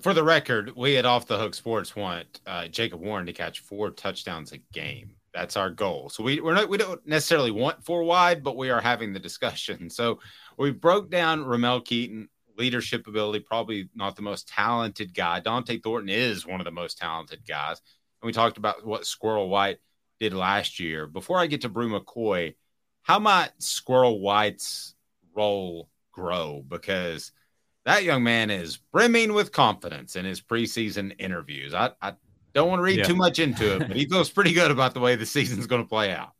S1: For the record, we at Off the Hook Sports want uh, Jacob Warren to catch four touchdowns a game. That's our goal. So we we're not we don't necessarily want four wide, but we are having the discussion. So we broke down Ramel Keyton leadership ability, probably not the most talented guy. Dont'e Thornton is one of the most talented guys. And we talked about what Squirrel White did last year. Before I get to Bru McCoy, how might Squirrel White's role grow? Because that young man is brimming with confidence in his preseason interviews. I, I don't want to read yeah. too much into it, but he feels pretty good about the way the season's going to play out.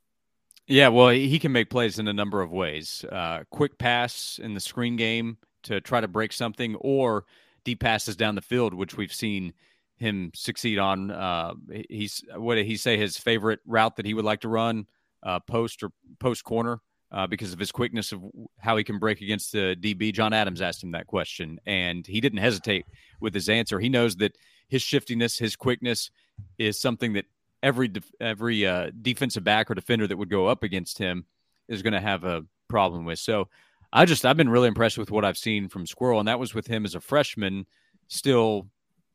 S12: Yeah, well, he can make plays in a number of ways. Uh, quick pass in the screen game to try to break something, or deep passes down the field, which we've seen him succeed on. Uh, he's what did he say his favorite route that he would like to run, uh, post or post corner uh, because of his quickness of how he can break against the DB. John Adams asked him that question, and he didn't hesitate with his answer. He knows that his shiftiness, his quickness, is something that every def- every uh, defensive back or defender that would go up against him is going to have a problem with. So, I just I've been really impressed with what I've seen from Squirrel, and that was with him as a freshman, still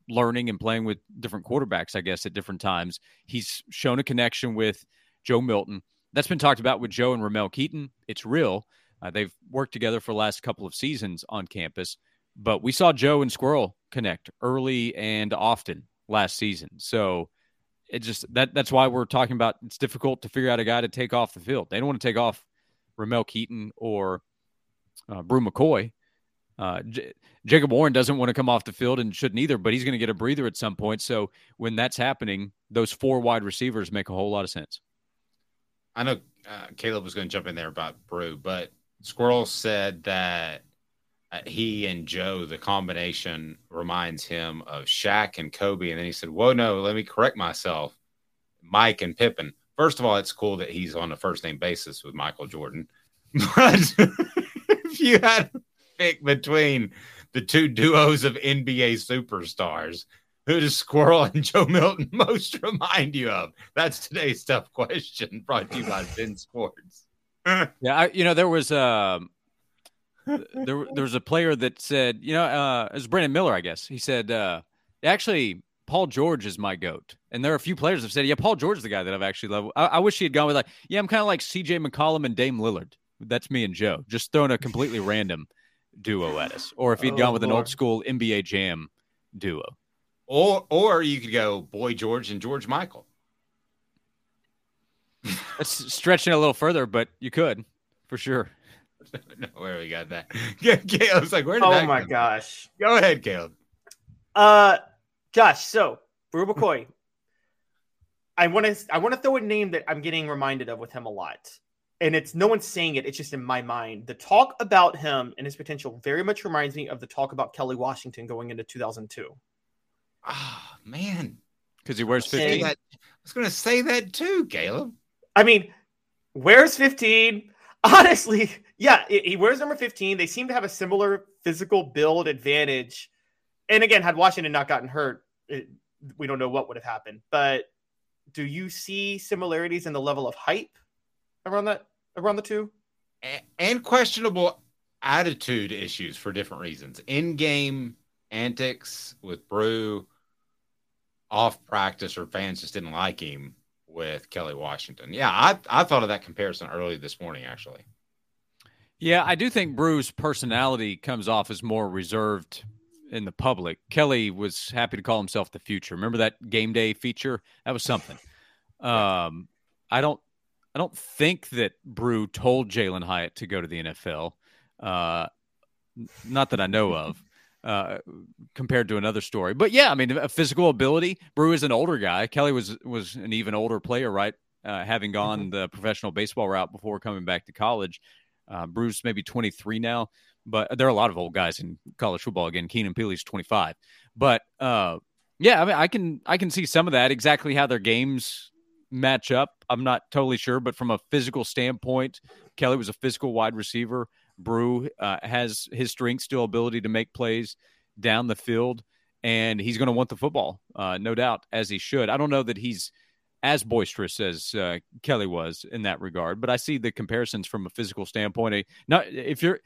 S12: learning and playing with different quarterbacks. I guess at different times, he's shown a connection with Joe Milton that's been talked about with Joe and Ramel Keyton. It's real. Uh, they've worked together for the last couple of seasons on campus, but we saw Joe and Squirrel connect early and often last season. So it just that that's why we're talking about it's difficult to figure out a guy to take off the field. They don't want to take off Ramel Keyton or uh, Bru McCoy. Uh, J- Jacob Warren doesn't want to come off the field and shouldn't either, but he's going to get a breather at some point. So when that's happening, those four wide receivers make a whole lot of sense.
S1: I know uh, Caleb was going to jump in there about Bru, but Squirrel said that uh, he and Joe, the combination reminds him of Shaq and Kobe. And then he said, Whoa, no, let me correct myself. Mike and Pippen. First of all, it's cool that he's on a first name basis with Michael Jordan. But if you had to pick between the two duos of NBA superstars, who does Squirrel and Joe Milton most remind you of? That's today's tough question brought to you by Ben Sports.
S12: yeah, I, you know, there was um there, there was a player that said, you know, uh, it was Brandon Miller, I guess. He said, uh, actually, Paul George is my goat. And there are a few players that have said, yeah, Paul George is the guy that I've actually loved. I, I wish he had gone with like, yeah, I'm kind of like CJ McCollum and Dame Lillard. That's me and Joe, just throwing a completely random duo at us. Or if he'd oh, gone with Lord. an old school NBA Jam duo.
S1: Or or you could go Boy George and George Michael.
S12: That's stretching a little further, but you could for sure.
S1: no, where we got that? Caleb's like, where did
S2: Oh my gosh.
S1: Go ahead, Caleb.
S2: Uh Josh, so Bru McCoy. I want to I want to throw a name that I'm getting reminded of with him a lot. And it's no one's saying it, it's just in my mind. The talk about him and his potential very much reminds me of the talk about Kelly Washington going into 2002.
S1: Oh man,
S12: because he wears fifteen.
S1: I was going to say that too, Caleb.
S2: I mean, wears fifteen. Honestly, yeah, he wears number fifteen. They seem to have a similar physical build advantage. And again, had Washington not gotten hurt, it, we don't know what would have happened. But do you see similarities in the level of hype around that around the two?
S1: And questionable attitude issues for different reasons. In game antics with Bru off practice or fans just didn't like him with Kelly Washington. Yeah, I I thought of that comparison early this morning actually.
S12: Yeah, I do think Bru's personality comes off as more reserved in the public. Kelly was happy to call himself the future. Remember that game day feature? That was something. Um, I don't I don't think that Bru told Jalin Hyatt to go to the NFL. Uh, not that I know of. Uh, compared to another story. But yeah, I mean, a physical ability. Bru is an older guy. Kelly was was an even older player, right? Uh, having gone mm-hmm. the professional baseball route before coming back to college. Uh, Bru's maybe 23 now, but there are a lot of old guys in college football. Again, Keenan Pili's 25, but uh, yeah, I mean, I can I can see some of that. Exactly how their games match up, I'm not totally sure, but from a physical standpoint, Kelly was a physical wide receiver. Bru uh, has his strength, still ability to make plays down the field, and he's going to want the football, uh, no doubt, as he should. I don't know that he's as boisterous as uh, Kelly was in that regard, but I see the comparisons from a physical standpoint. Not if you're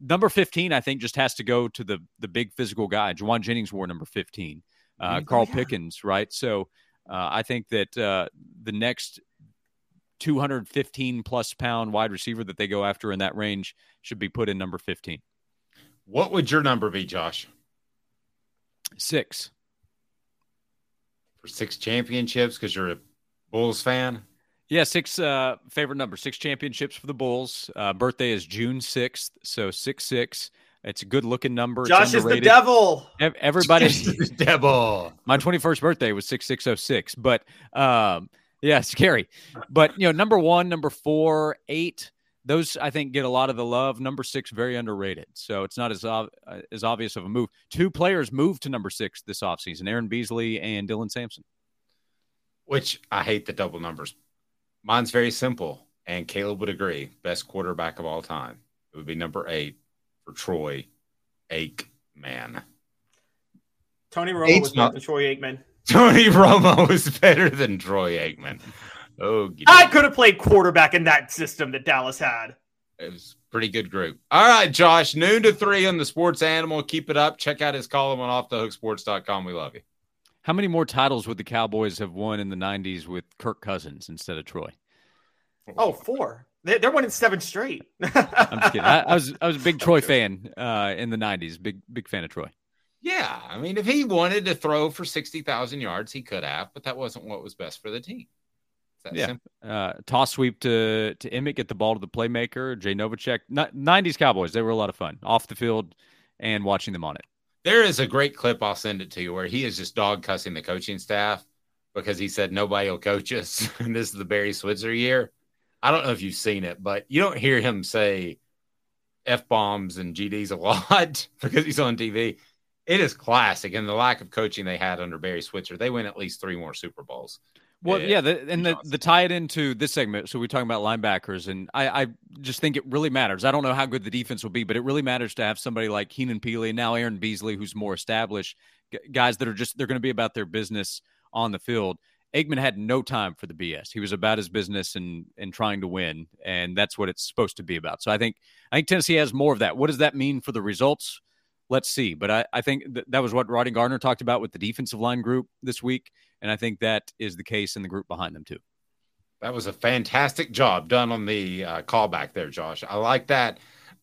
S12: number 15, I think just has to go to the the big physical guy. Jauan Jennings wore number 15. Uh, Carl yeah. Pickens, right? So uh, I think that uh, the next 215 plus pound wide receiver that they go after in that range should be put in number 15.
S1: What would your number be, Josh?
S12: Six.
S1: For six championships because you're a Bulls fan?
S12: Yeah, six uh, favorite number, six championships for the Bulls. Uh, birthday is June 6th, so 6 6. It's a good looking number.
S2: Josh is the devil.
S12: Everybody,
S1: the devil.
S12: My 21st birthday was 6606, but um, yeah, scary. But you know, number one, number four, eight, those I think get a lot of the love. Number six, very underrated. So it's not as uh, as obvious of a move. Two players moved to number six this offseason Aaron Beasley and Dylan Sampson.
S1: Which I hate the double numbers. Mine's very simple, and Caleb would agree. Best quarterback of all time. It would be number eight for Troy Aikman.
S2: Tony Romo Eight's was better than Troy Aikman.
S1: Tony Romo was better than Troy Aikman. Oh,
S2: I could have played quarterback in that system that Dallas had.
S1: It was pretty good group. All right, Josh, noon to three on the Sports Animal. Keep it up. Check out his column on offthehooksports.com. We love you.
S12: How many more titles would the Cowboys have won in the 90s with Kirk Cousins instead of Troy?
S2: Oh, four. They're winning seven straight.
S12: I'm just kidding. I, I, was I was a big Troy fan uh, in the '90s. Big big fan of Troy.
S1: Yeah, I mean, if he wanted to throw for sixty thousand yards, he could have, but that wasn't what was best for the team.
S12: yeah, uh, toss sweep to to Emmitt, get the ball to the playmaker. Jay Novacek. '90s Cowboys. They were a lot of fun off the field and watching them on it.
S1: There is a great clip. I'll send it to you where he is just dog cussing the coaching staff because he said nobody will coach us, and this is the Barry Switzer year I don't know if you've seen it, but you don't hear him say f bombs and GDs a lot because he's on TV. It is classic, and the lack of coaching they had under Barry Switzer, they win at least three more Super Bowls.
S12: Well, eh, yeah, the, and the, the tie it into this segment. So we're talking about linebackers, and I, I just think it really matters. I don't know how good the defense will be, but it really matters to have somebody like Keenan Pili, now Aaron Beasley, who's more established, guys that are just they're going to be about their business on the field. Aikman had no time for the BS. He was about his business and and trying to win, and that's what it's supposed to be about. So I think I think Tennessee has more of that. What does that mean for the results? Let's see. But I, I think th- that was what Rodney Garner talked about with the defensive line group this week, and I think that is the case in the group behind them too.
S1: That was a fantastic job done on the uh, callback there, Josh. I like that.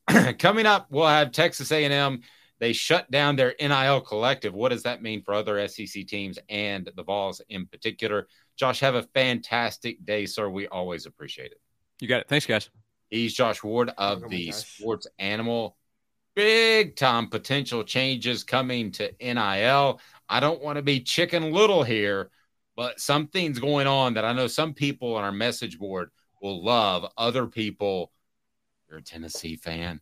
S1: Coming up, we'll have Texas A&M they shut down their NIL collective. What does that mean for other SEC teams and the Vols in particular? Josh, have a fantastic day, sir. We always appreciate it.
S12: You got it. Thanks, guys.
S1: He's Josh Ward of the Sports Animal. Big time potential changes coming to NIL. I don't want to be chicken little here, but something's going on that I know some people on our message board will love. Other people, you're a Tennessee fan,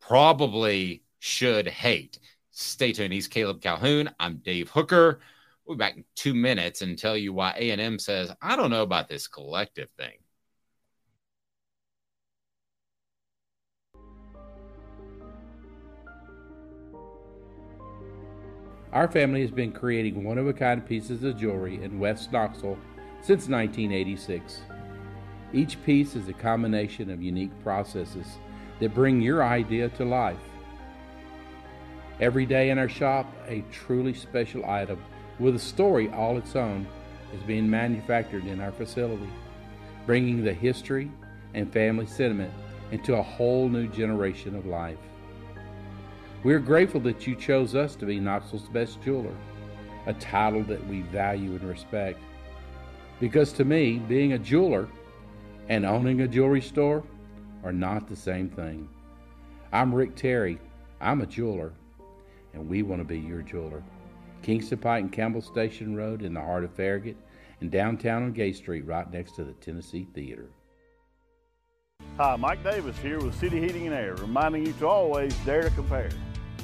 S1: probably should hate. Stay tuned. He's Caleb Calhoun. I'm Dave Hooker. We'll be back in two minutes and tell you why A&M says, I don't know about this collective thing.
S13: Our family has been creating one of a kind pieces of jewelry in West Knoxville since 1986. Each piece is a combination of unique processes that bring your idea to life. Every day in our shop, a truly special item with a story all its own is being manufactured in our facility, bringing the history and family sentiment into a whole new generation of life. We are grateful that you chose us to be Knoxville's best jeweler, a title that we value and respect. Because to me, being a jeweler and owning a jewelry store are not the same thing. I'm Rick Terry. I'm a jeweler and we want to be your jeweler. Kingston Pike and Campbell Station Road in the heart of Farragut, and downtown on Gay Street, right next to the Tennessee Theater.
S14: Hi, Mike Davis here with City Heating and Air, reminding you to always dare to compare.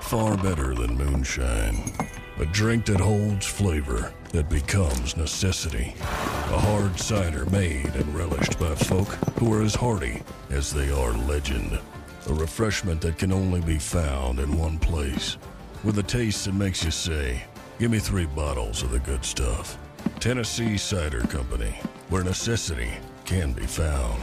S15: far better than moonshine. A drink that holds flavor that becomes necessity. A hard cider made and relished by folk who are as hearty as they are legend. A refreshment that can only be found in one place. With a taste that makes you say, Give me three bottles of the good stuff. Tennessee Cider Company, where necessity can be found.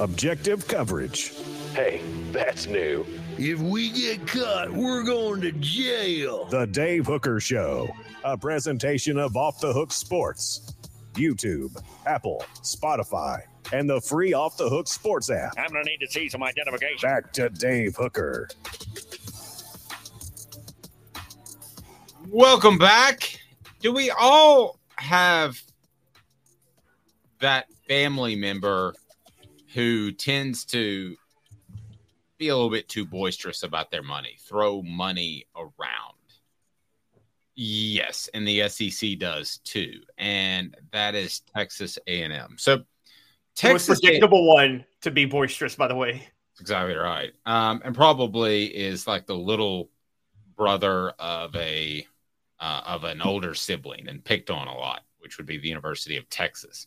S5: Objective coverage.
S16: Hey, that's new.
S4: If we get caught, we're going to jail.
S5: The Dave Hooker Show, a presentation of Off the Hook Sports. YouTube, Apple, Spotify, and the free Off the Hook Sports app.
S16: I'm going to need to see some identification.
S5: Back to Dave Hooker.
S1: Welcome back. Do we all have that family member who tends to be a little bit too boisterous about their money, throw money around? Yes, and the SEC does too, and that is Texas A&M. So,
S2: Texas most predictable A- one to be boisterous, by the way.
S1: Exactly right, um, and probably is like the little brother of a uh, of an older sibling and picked on a lot, which would be the University of Texas.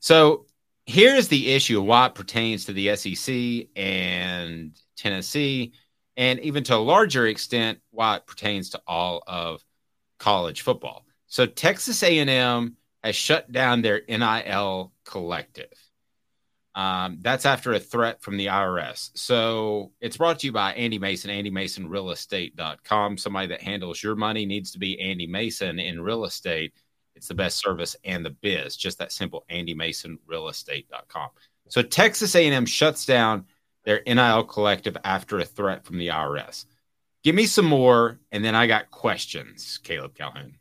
S1: So, here's the issue of why it pertains to the SEC and Tennessee, and even to a larger extent, why it pertains to all of college football. So Texas A&M has shut down their NIL collective. Um, that's after a threat from the IRS. So it's brought to you by Andy Mason, AndyMasonRealEstate.com. Somebody that handles your money needs to be Andy Mason in real estate. It's the best service and the biz. Just that simple, AndyMasonRealEstate.com. So Texas A&M shuts down their NIL collective after a threat from the IRS. Give me some more, and then I got questions, Caleb Calhoun.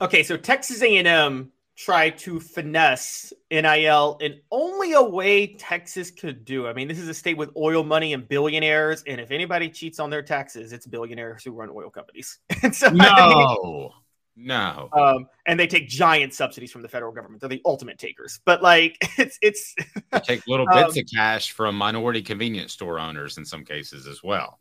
S2: Okay, so Texas A&M tried to finesse NIL in only a way Texas could do. I mean, this is a state with oil money and billionaires, and if anybody cheats on their taxes, it's billionaires who run oil companies.
S1: so, no, I mean, no,
S2: um, and they take giant subsidies from the federal government. They're the ultimate takers. But like, it's it's
S1: they take little bits um, of cash from minority convenience store owners in some cases as well.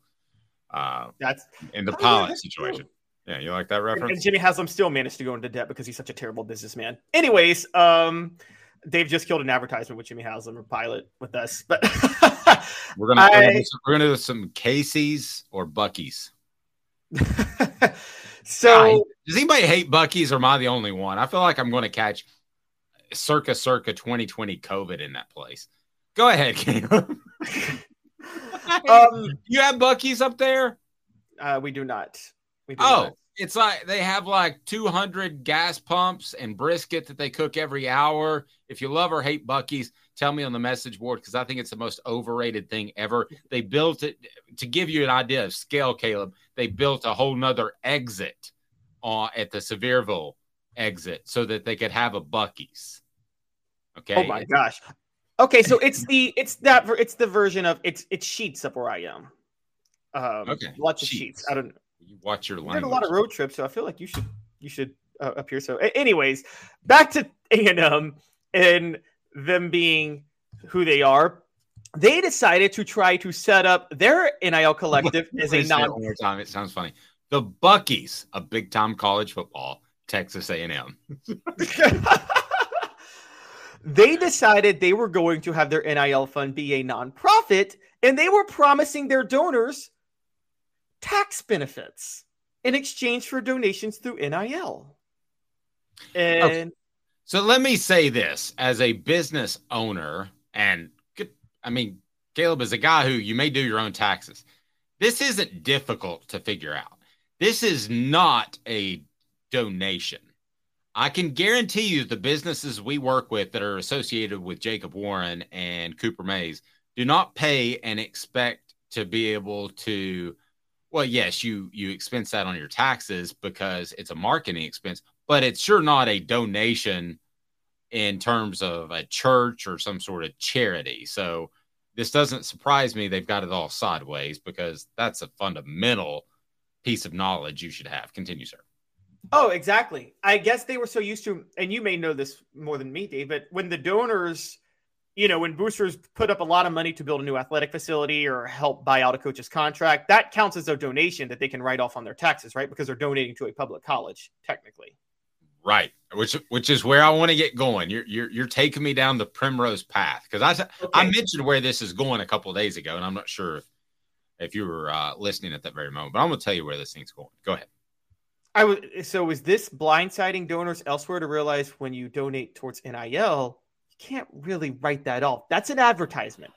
S1: Uh,
S2: that's
S1: in the pilot situation. Yeah, you like that reference?
S2: And Jimmy Haslam still managed to go into debt because he's such a terrible businessman. Anyways, um, they've just killed an advertisement with Jimmy Haslam or pilot with us, but
S1: we're gonna I, we're gonna do some Casey's or Buc-ee's.
S2: So,
S1: does anybody hate Buc-ee's or am I the only one? I feel like I'm going to catch circa circa 2020 COVID in that place. Go ahead, Caleb. um, you have Buc-ee's up there?
S2: Uh, we do not. We do
S1: oh,
S2: not.
S1: it's like they have like 200 gas pumps and brisket that they cook every hour. If you love or hate Buc-ee's, tell me on the message board because I think it's the most overrated thing ever. They built it to give you an idea of scale, Caleb. They built a whole nother exit on at the Sevierville exit so that they could have a Buc-ee's. Okay.
S2: Oh my gosh. Okay, so it's the it's that it's the version of it's it's Sheetz up where I am. Um, okay, lots of Sheetz. I don't. Know.
S1: You watch your
S2: language. a lot of road trips, so I feel like you should you should uh, appear. So, anyways, back to A and M and them being who they are. They decided to try to set up their NIL collective as a non.
S1: One more time, it sounds funny. The Buc-ee's, a big time college football, Texas A and M.
S2: they decided they were going to have their NIL fund be a nonprofit, and they were promising their donors tax benefits in exchange for donations through NIL. Oh, and
S1: Okay. So let me say this as a business owner, and I mean, Caleb is a guy who you may do your own taxes. This isn't difficult to figure out. This is not a donation. I can guarantee you the businesses we work with that are associated with Jacob Warren and Cooper Mays do not pay and expect to be able to well yes you you expense that on your taxes because it's a marketing expense but it's sure not a donation in terms of a church or some sort of charity so this doesn't surprise me they've got it all sideways because that's a fundamental piece of knowledge you should have continue sir
S2: Oh, exactly. I guess they were so used to, and you may know this more than me, Dave, but when the donors, you know, when boosters put up a lot of money to build a new athletic facility or help buy out a coach's contract, that counts as a donation that they can write off on their taxes, right? Because they're donating to a public college, technically.
S1: Right, which which is where I want to get going. You're you're you're taking me down the primrose path because I I mentioned where this is going a couple of days ago, and I'm not sure if if you were uh, listening at that very moment, but I'm going to tell you where this thing's going. Go ahead.
S2: I was so is this blindsiding donors elsewhere to realize when you donate towards NIL, you can't really write that off. That's an advertisement.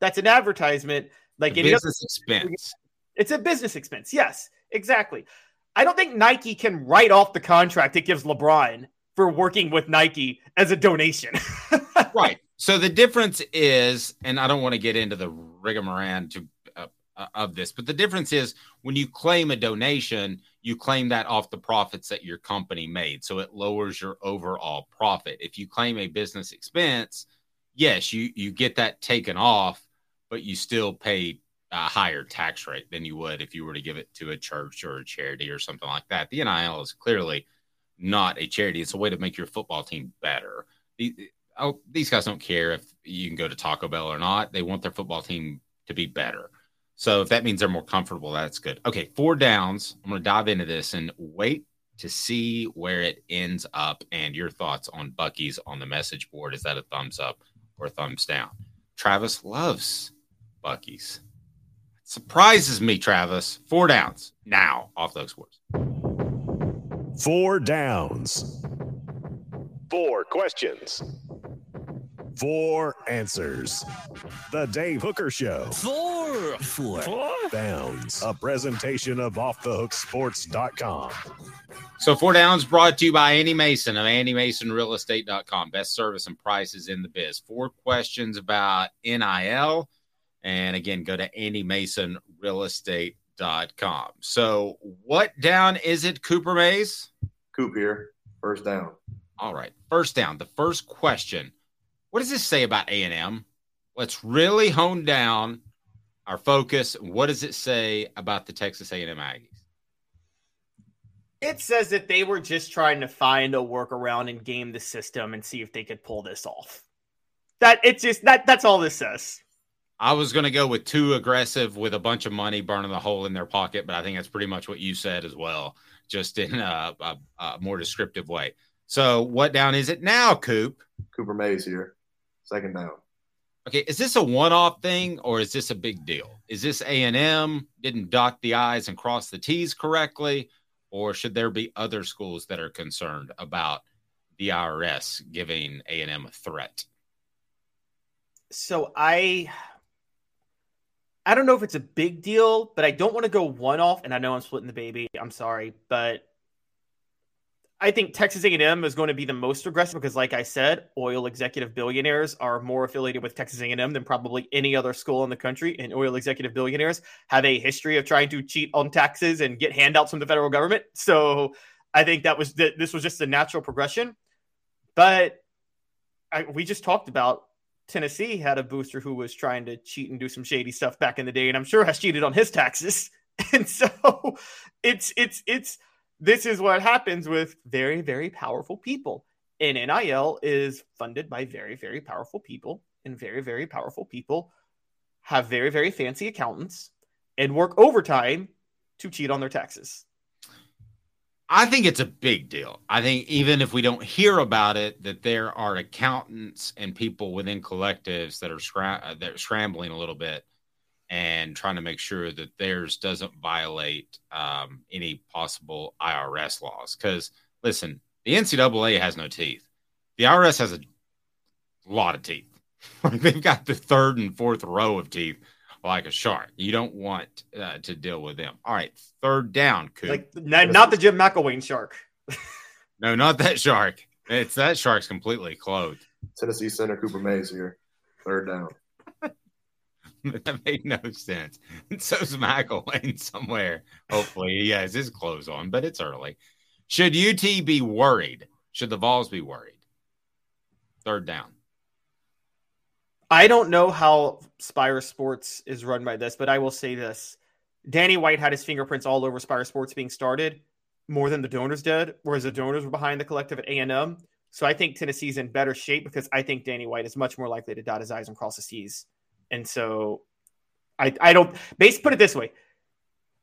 S2: That's an advertisement. Like
S1: A
S2: any other-
S1: business expense.
S2: It's a business expense. Yes, exactly. I don't think Nike can write off the contract it gives LeBron for working with Nike as a donation.
S1: right. So the difference is, and I don't want to get into the rigmarole to uh, uh, of this, but the difference is when you claim a donation, you claim that off the profits that your company made, so it lowers your overall profit. If you claim a business expense, yes, you you get that taken off, but you still pay a higher tax rate than you would if you were to give it to a church or a charity or something like that. The NIL is clearly not a charity; it's a way to make your football team better. Oh, these guys don't care if you can go to Taco Bell or not. They want their football team to be better. So if that means they're more comfortable, that's good. Okay, four downs. I'm going to dive into this and wait to see where it ends up and your thoughts on Buc-ee's on the message board. Is that a thumbs up or thumbs down? Travis loves Buc-ee's. Surprises me, Travis. Four downs now off those words.
S5: Four downs. Four questions. Four answers. The Dave Hooker Show.
S4: Four. Four.
S5: Downs. A presentation of OffTheHookSports.com.
S1: So four downs brought to you by Andy Mason of AndyMasonRealEstate.com. Best service and prices in the biz. Four questions about NIL. And again, go to AndyMasonRealEstate.com. So what down is it, Cooper Mays?
S17: Coop here. First down.
S1: All right. First down. The first question. What does this say about A&M? Let's really hone down our focus. What does it say about the Texas A&M Aggies?
S2: it says that they were just trying to find a workaround and game the system and see if they could pull this off. That it's just that that's all this says.
S1: I was going to go with too aggressive with a bunch of money burning a hole in their pocket, but I think that's pretty much what you said as well, just in a, a, a more descriptive way. So, what down is it now, Coop?
S17: Cooper Mays here. Second down.
S1: Okay, is this a one-off thing or is this a big deal? Is this A and M didn't dot the i's and cross the t's correctly, or should there be other schools that are concerned about the IRS giving A and M a threat?
S2: So I I don't know if it's a big deal, but I don't want to go one off and I know I'm splitting the baby. I'm sorry, but I think Texas A&M is going to be the most aggressive because like I said, oil executive billionaires are more affiliated with Texas A&M than probably any other school in the country and oil executive billionaires have a history of trying to cheat on taxes and get handouts from the federal government. So I think that was that this was just a natural progression. But I, we just talked about Tennessee had a booster who was trying to cheat and do some shady stuff back in the day, and I'm sure has cheated on his taxes. And so it's it's it's this is what happens with very very powerful people. And NIL is funded by very very powerful people, and very very powerful people have very very fancy accountants and work overtime to cheat on their taxes.
S1: I think it's a big deal. I think even if we don't hear about it, that there are accountants and people within collectives that are, scra- uh, that are scrambling a little bit and trying to make sure that theirs doesn't violate um, any possible IRS laws. Because listen, the NCAA has no teeth. The IRS has a lot of teeth. They've got the third and fourth row of teeth like a shark. You don't want uh, to deal with them. All right, third down, Coop.
S2: Like not, not the Jim McElwain shark.
S1: no, not that shark. It's that shark's completely clothed.
S17: Tennessee center Cooper Mays here. Third down.
S1: that made no sense. And so's McElwain somewhere. Hopefully, he has his clothes on, but it's early. Should UT be worried? Should the Vols be worried? Third down.
S2: I don't know how Spire Sports is run by this, but I will say this. Danny White had his fingerprints all over Spire Sports being started more than the donors did, whereas the donors were behind the collective at A&M. So I think Tennessee's in better shape because I think Danny White is much more likely to dot his I's and cross his T's. And so I I don't base put it this way.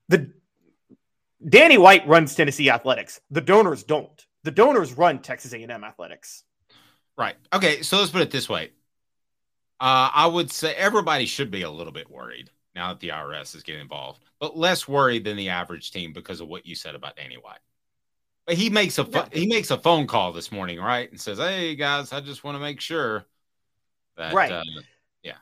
S2: The Danny White runs Tennessee athletics. The donors don't. The donors run Texas A&M athletics.
S1: Right. Okay, so let's put it this way. Uh, I would say everybody should be a little bit worried now that the IRS is getting involved, but less worried than the average team because of what you said about Danny White. But he makes a yeah. he makes a phone call this morning, right, and says, "Hey guys, I just want to make sure that
S2: right."
S1: Uh, yeah.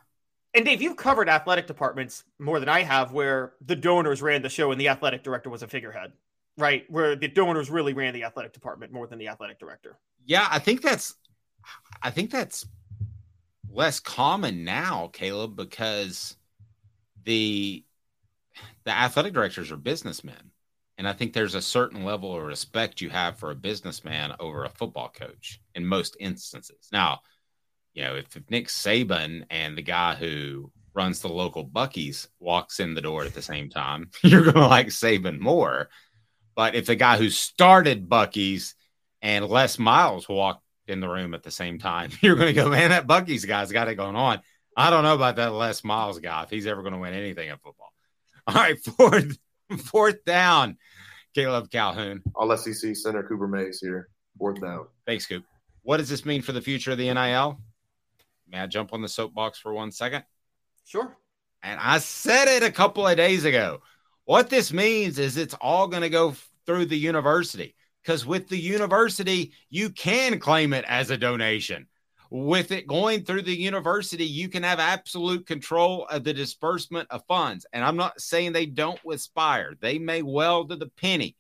S2: And Dave, you've covered athletic departments more than I have, where the donors ran the show and the athletic director was a figurehead, right? Where the donors really ran the athletic department more than the athletic director.
S1: Yeah, I think that's, I think that's less common now, Caleb, because the the athletic directors are businessmen. And I think there's a certain level of respect you have for a businessman over a football coach in most instances. Now, you know, if, if Nick Saban and the guy who runs the local Buc-ee's walks in the door at the same time, you're going to like Saban more. But if the guy who started Buc-ee's and Les Miles walk in the room at the same time, you're going to go, man, that Buc-ee's guy's got it going on. I don't know about that Les Miles guy if he's ever going to win anything in football. All right, fourth, fourth down, Caleb Calhoun.
S17: All SEC center Cooper Mays here. Fourth down.
S1: Thanks, Coop. What does this mean for the future of the NIL? May I jump on the soapbox for one second?
S2: Sure.
S1: And I said it a couple of days ago. What this means is it's all going to go through the university because with the university, you can claim it as a donation. With it going through the university, you can have absolute control of the disbursement of funds. And I'm not saying they don't with Spire, they may well to the penny,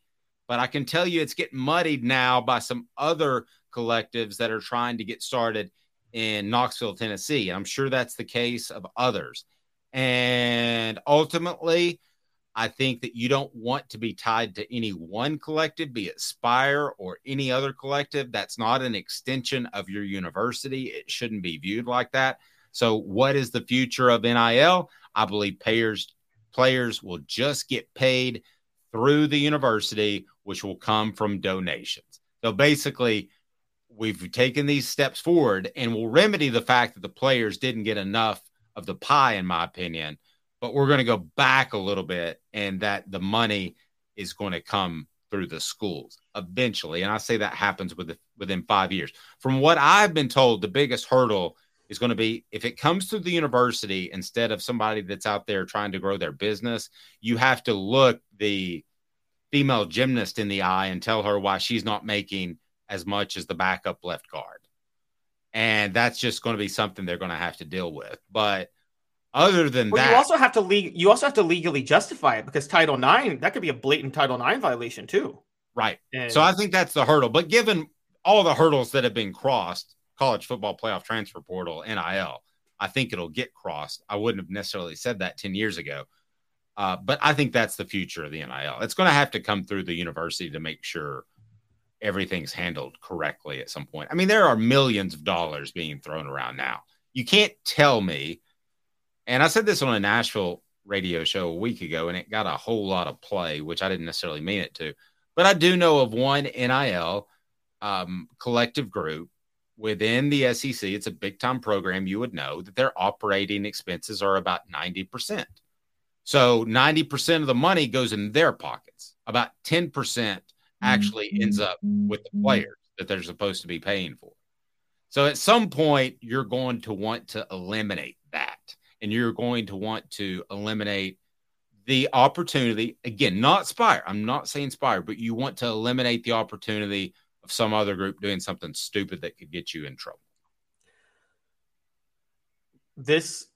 S1: but I can tell you it's getting muddied now by some other collectives that are trying to get started in Knoxville, Tennessee. And I'm sure that's the case of others. And ultimately, I think that you don't want to be tied to any one collective, be it Spire or any other collective. That's not an extension of your university. It shouldn't be viewed like that. So, what is the future of NIL? I believe payers players will just get paid through the university, which will come from donations. So basically, we've taken these steps forward and will remedy the fact that the players didn't get enough of the pie, in my opinion but we're going to go back a little bit and that the money is going to come through the schools eventually. And i say that happens with within five years. From what i've been told the biggest hurdle is going to be if it comes through the university instead of somebody that's out there trying to grow their business you have to look the female gymnast in the eye and tell her why she's not making as much as the backup left guard. And that's just going to be something they're going to have to deal with. But other than well, that,
S2: you also have to le- you also have to legally justify it because Title IX that could be a blatant Title IX violation too.
S1: Right. And... So I think that's the hurdle. But given all the hurdles that have been crossed, college football playoff transfer portal, NIL, I think it'll get crossed. I wouldn't have necessarily said that 10 years ago. Uh, but I think that's the future of the NIL. It's going to have to come through the university to make sure everything's handled correctly at some point. I mean, there are millions of dollars being thrown around now. You can't tell me and I said this on a Nashville radio show a week ago, and it got a whole lot of play, which I didn't necessarily mean it to. But I do know of one NIL um, collective group within the SEC. It's a big time program. You would know that their operating expenses are about 90%. So 90% of the money goes in their pockets. About 10% actually ends up with the players that they're supposed to be paying for. So at some point, you're going to want to eliminate. And you're going to want to eliminate the opportunity. Again, not Spire. I'm not saying Spire, but you want to eliminate the opportunity of some other group doing something stupid that could get you in trouble.
S2: This,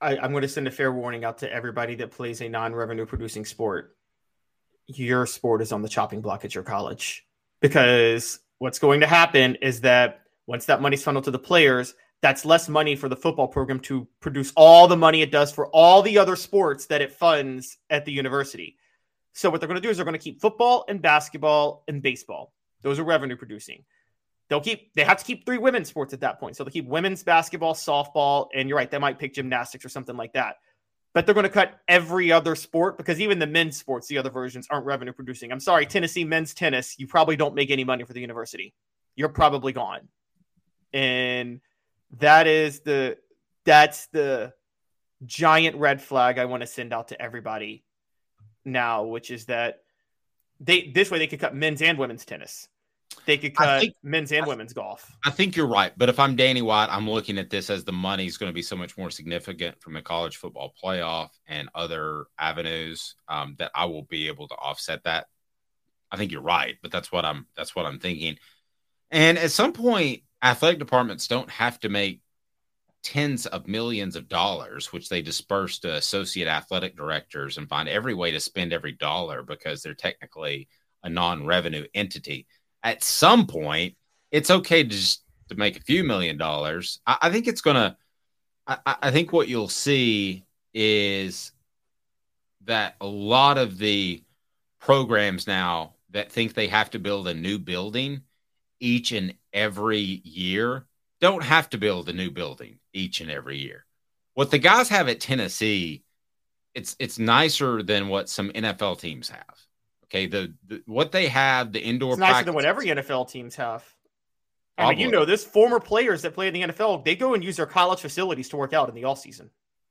S2: I, I'm going to send a fair warning out to everybody that plays a non revenue producing sport. Your sport is on the chopping block at your college because what's going to happen is that once that money's funneled to the players, that's less money for the football program to produce all the money it does for all the other sports that it funds at the university. So what they're going to do is they're going to keep football and basketball and baseball. Those are revenue producing. They'll keep they have to keep three women's sports at that point. So they'll keep women's basketball, softball, and you're right, they might pick gymnastics or something like that. But they're going to cut every other sport because even the men's sports, the other versions aren't revenue producing. I'm sorry, Tennessee men's tennis, you probably don't make any money for the university. You're probably gone. And that is the that's the giant red flag I want to send out to everybody now, which is that they this way they could cut men's and women's tennis. They could cut think, men's and I, women's golf.
S1: I think you're right, but if I'm Danny White, I'm looking at this as the money is going to be so much more significant from the college football playoff and other avenues um, that I will be able to offset that. I think you're right, but that's what I'm that's what I'm thinking. And at some point, athletic departments don't have to make tens of millions of dollars, which they disperse to associate athletic directors and find every way to spend every dollar because they're technically a non-revenue entity. At some point, it's okay to just to make a few million dollars. I, I think it's gonna. I, I think what you'll see is that a lot of the programs now that think they have to build a new building each and every year don't have to build a new building each and every year. What the guys have at Tennessee, it's it's nicer than what some NFL teams have. Okay, the, the what they have, the indoor.
S2: It's nicer than what every NFL teams have. I Probably. mean, you know, this former players that play in the NFL, they go and use their college facilities to work out in the off season.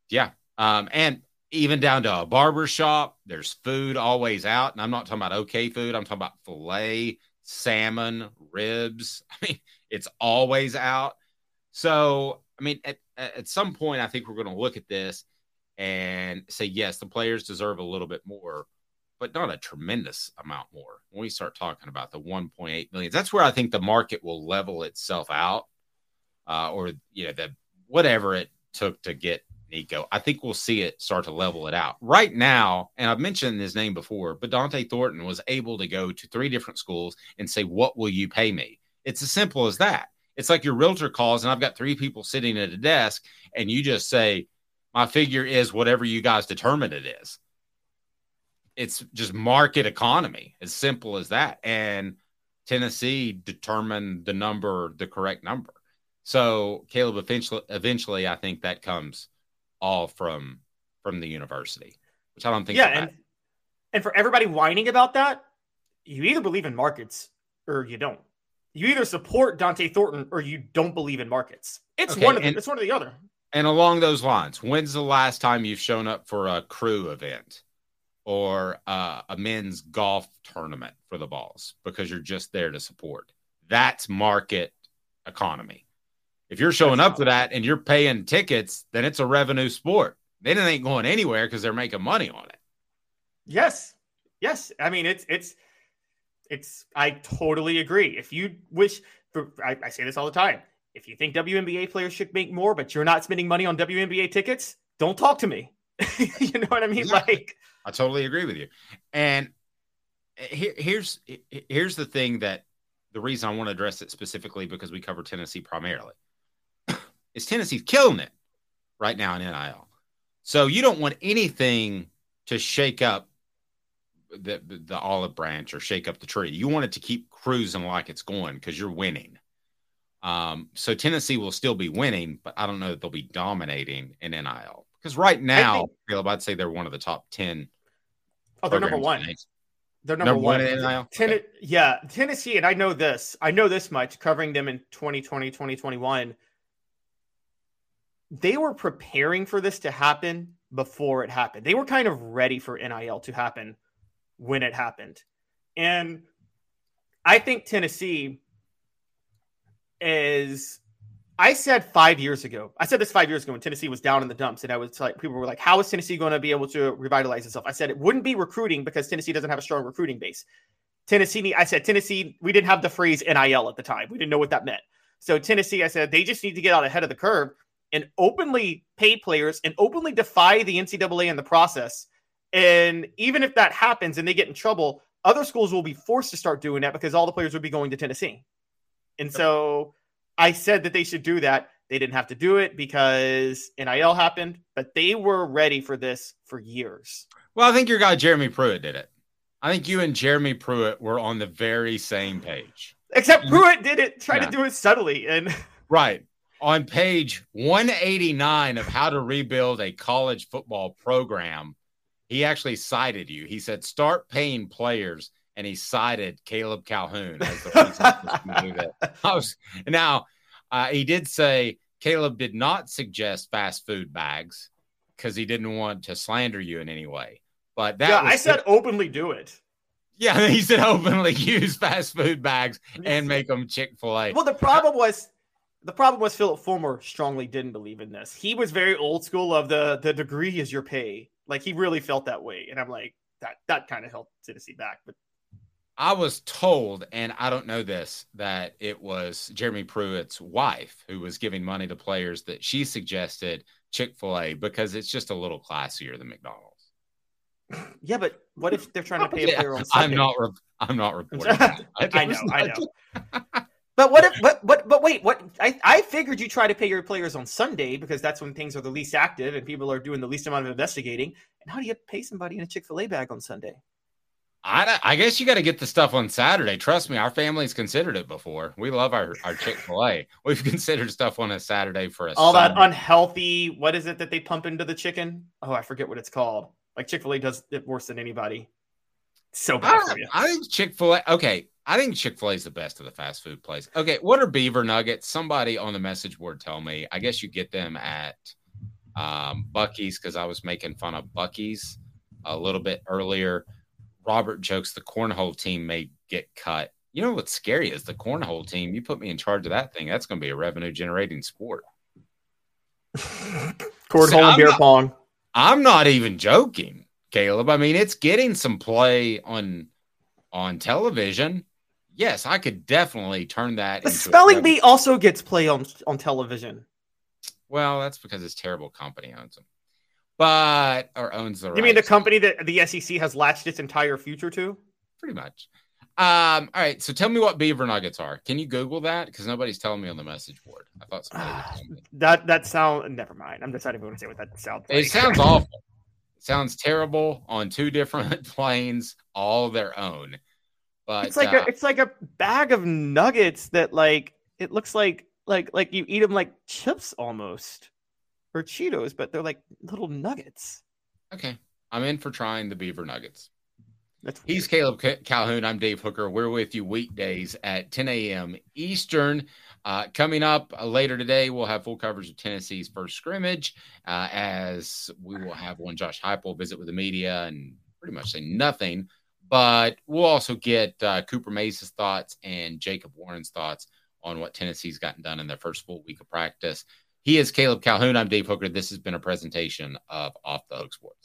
S1: Yeah, um, and even down to a barber shop, there's food always out, and I'm not talking about okay food. I'm talking about fillet, salmon, ribs. I mean, it's always out. So, I mean, at, at some point, I think we're going to look at this and say, yes, the players deserve a little bit more, but not a tremendous amount more. When we start talking about the 1.8 million, that's where I think the market will level itself out, uh, or you know, the whatever it took to get Nico. I think we'll see it start to level it out. Right now, and I've mentioned his name before, but Dont'e Thornton was able to go to three different schools and say, What will you pay me? It's as simple as that. It's like your realtor calls, and I've got three people sitting at a desk, and you just say, My figure is whatever you guys determine it is. It's just market economy, as simple as that. And Tennessee determined the number, the correct number. So Caleb eventually, eventually, I think that comes all from from the university, which I don't think.
S2: Yeah, and and for everybody whining about that, you either believe in markets or you don't. You either support Dont'e Thornton or you don't believe in markets. It's okay, one of the, and, it's one or the other.
S1: And along those lines, when's the last time you've shown up for a crew event or uh, a men's golf tournament for the balls because you're just there to support? That's market economy. If you're showing up to that and you're paying tickets, then it's a revenue sport. Then it ain't going anywhere because they're making money on it.
S2: Yes. Yes. I mean, it's, it's, it's, I totally agree. If you wish, for, I, I say this all the time. If you think WNBA players should make more, but you're not spending money on WNBA tickets, don't talk to me. you know what I mean? Like,
S1: I totally agree with you. And eh, here, here's here's the thing that the reason I want to address it specifically because we cover Tennessee primarily is Tennessee's killing it right now in NIL. So you don't want anything to shake up the, the, olive branch or shake up the tree. You want it to keep cruising like it's going because you're winning. Um, so Tennessee will still be winning, but I don't know that they'll be dominating in NIL because right now, think, Caleb, I'd say they're one of the top ten.
S2: Oh, they're number one. They're number, number one. one in NIL. Ten- okay. Yeah, Tennessee, and I know this. I know this much covering them in 2020, 2021 they were preparing for this to happen before it happened. They were kind of ready for NIL to happen when it happened. And I think Tennessee is. I said five years ago. I said this five years ago when Tennessee was down in the dumps, and I was like, people were like, "How is Tennessee going to be able to revitalize itself?" I said it wouldn't be recruiting because Tennessee doesn't have a strong recruiting base. Tennessee, I said Tennessee. We didn't have the phrase NIL at the time. We didn't know what that meant. So Tennessee, I said they just need to get out ahead of the curve and openly pay players and openly defy the NCAA in the process. And even if that happens and they get in trouble, other schools will be forced to start doing that because all the players would be going to Tennessee. And so I said that they should do that. They didn't have to do it because NIL happened, but they were ready for this for years.
S1: Well, I think your guy Jeremy Pruitt did it. I think you and Jeremy Pruitt were on the very same page.
S2: Except Pruitt did it, try
S1: Yeah.
S2: to do it subtly. And
S1: Right. On page 189 of how to rebuild a college football program, he actually cited you. He said, start paying players. And he cited Caleb Calhoun as the reason to do that. I was, now, uh, he did say Caleb did not suggest fast food bags because he didn't want to slander you in any way. But that
S2: yeah, I said openly do it.
S1: yeah, he said openly use fast food bags and make them Chick fil A.
S2: Well, the problem was the problem was Phillip Fulmer strongly didn't believe in this. He was very old school of the the degree is your pay. Like he really felt that way. And I'm like, that that kind of held Tennessee back. But
S1: I was told, and I don't know this, that it was Jeremy Pruitt's wife who was giving money to players that she suggested Chick fil A because it's just a little classier than McDonald's.
S2: yeah, but what if they're trying to pay a
S1: Yeah,
S2: player on
S1: I'm not. Re- I'm not reporting. that.
S2: I know, I know. But what if but but but wait, what I, I figured you try to pay your players on Sunday because that's when things are the least active and people are doing the least amount of investigating. And how do you pay somebody in a Chick-fil-A bag on Sunday?
S1: I, I guess you got to get the stuff on Saturday. Trust me, our family's considered it before. We love our, our Chick fil A. We've considered stuff on a Saturday for a
S2: All that unhealthy, what is it that they pump into the chicken? Oh, I forget what it's called. Like Chick-fil-A does it worse than anybody. So bad
S1: I,
S2: for you.
S1: I think Chick fil A, okay. I think Chick fil A is the best of the fast food place. Okay. What are beaver nuggets? Somebody on the message board tell me. I guess you get them at um, Buc-ee's because I was making fun of Buc-ee's a little bit earlier. Robert jokes the cornhole team may get cut. You know what's scary is the cornhole team. You put me in charge of that thing. That's going to be a revenue generating sport.
S2: Cornhole and beer
S1: not-
S2: pong.
S1: I'm not even joking, Caleb. I mean, it's getting some play on on television. Yes, I could definitely turn that
S2: The
S1: into
S2: spelling bee also gets play on on television.
S1: Well, that's because it's terrible company owns them, but or owns the.
S2: You mean the company that the SEC has latched its entire future to?
S1: pretty much? Um. All right. So tell me what beaver nuggets are. Can you Google that? Because nobody's telling me on the message board. I thought somebody would.
S2: That that sound never mind. I'm deciding to say what that sounds like.
S1: It sounds awful. It sounds terrible on two different planes, all their own. But
S2: it's like
S1: uh,
S2: a it's like a bag of nuggets that like it looks like like like you eat them like chips almost or Cheetos, but they're like little nuggets.
S1: Okay. I'm in for trying the beaver nuggets.
S2: That's
S1: He's Caleb Calhoun. I'm Dave Hooker. We're with you weekdays at 10 a.m. Eastern. Uh, coming up later today, we'll have full coverage of Tennessee's first scrimmage, uh, as we will have one Josh Heupel visit with the media and pretty much say nothing. But we'll also get uh, Cooper Mays's thoughts and Jacob Warren's thoughts on what Tennessee's gotten done in their first full week of practice. He is Caleb Calhoun. I'm Dave Hooker. This has been a presentation of Off the Hook Sports.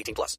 S18: 18 plus.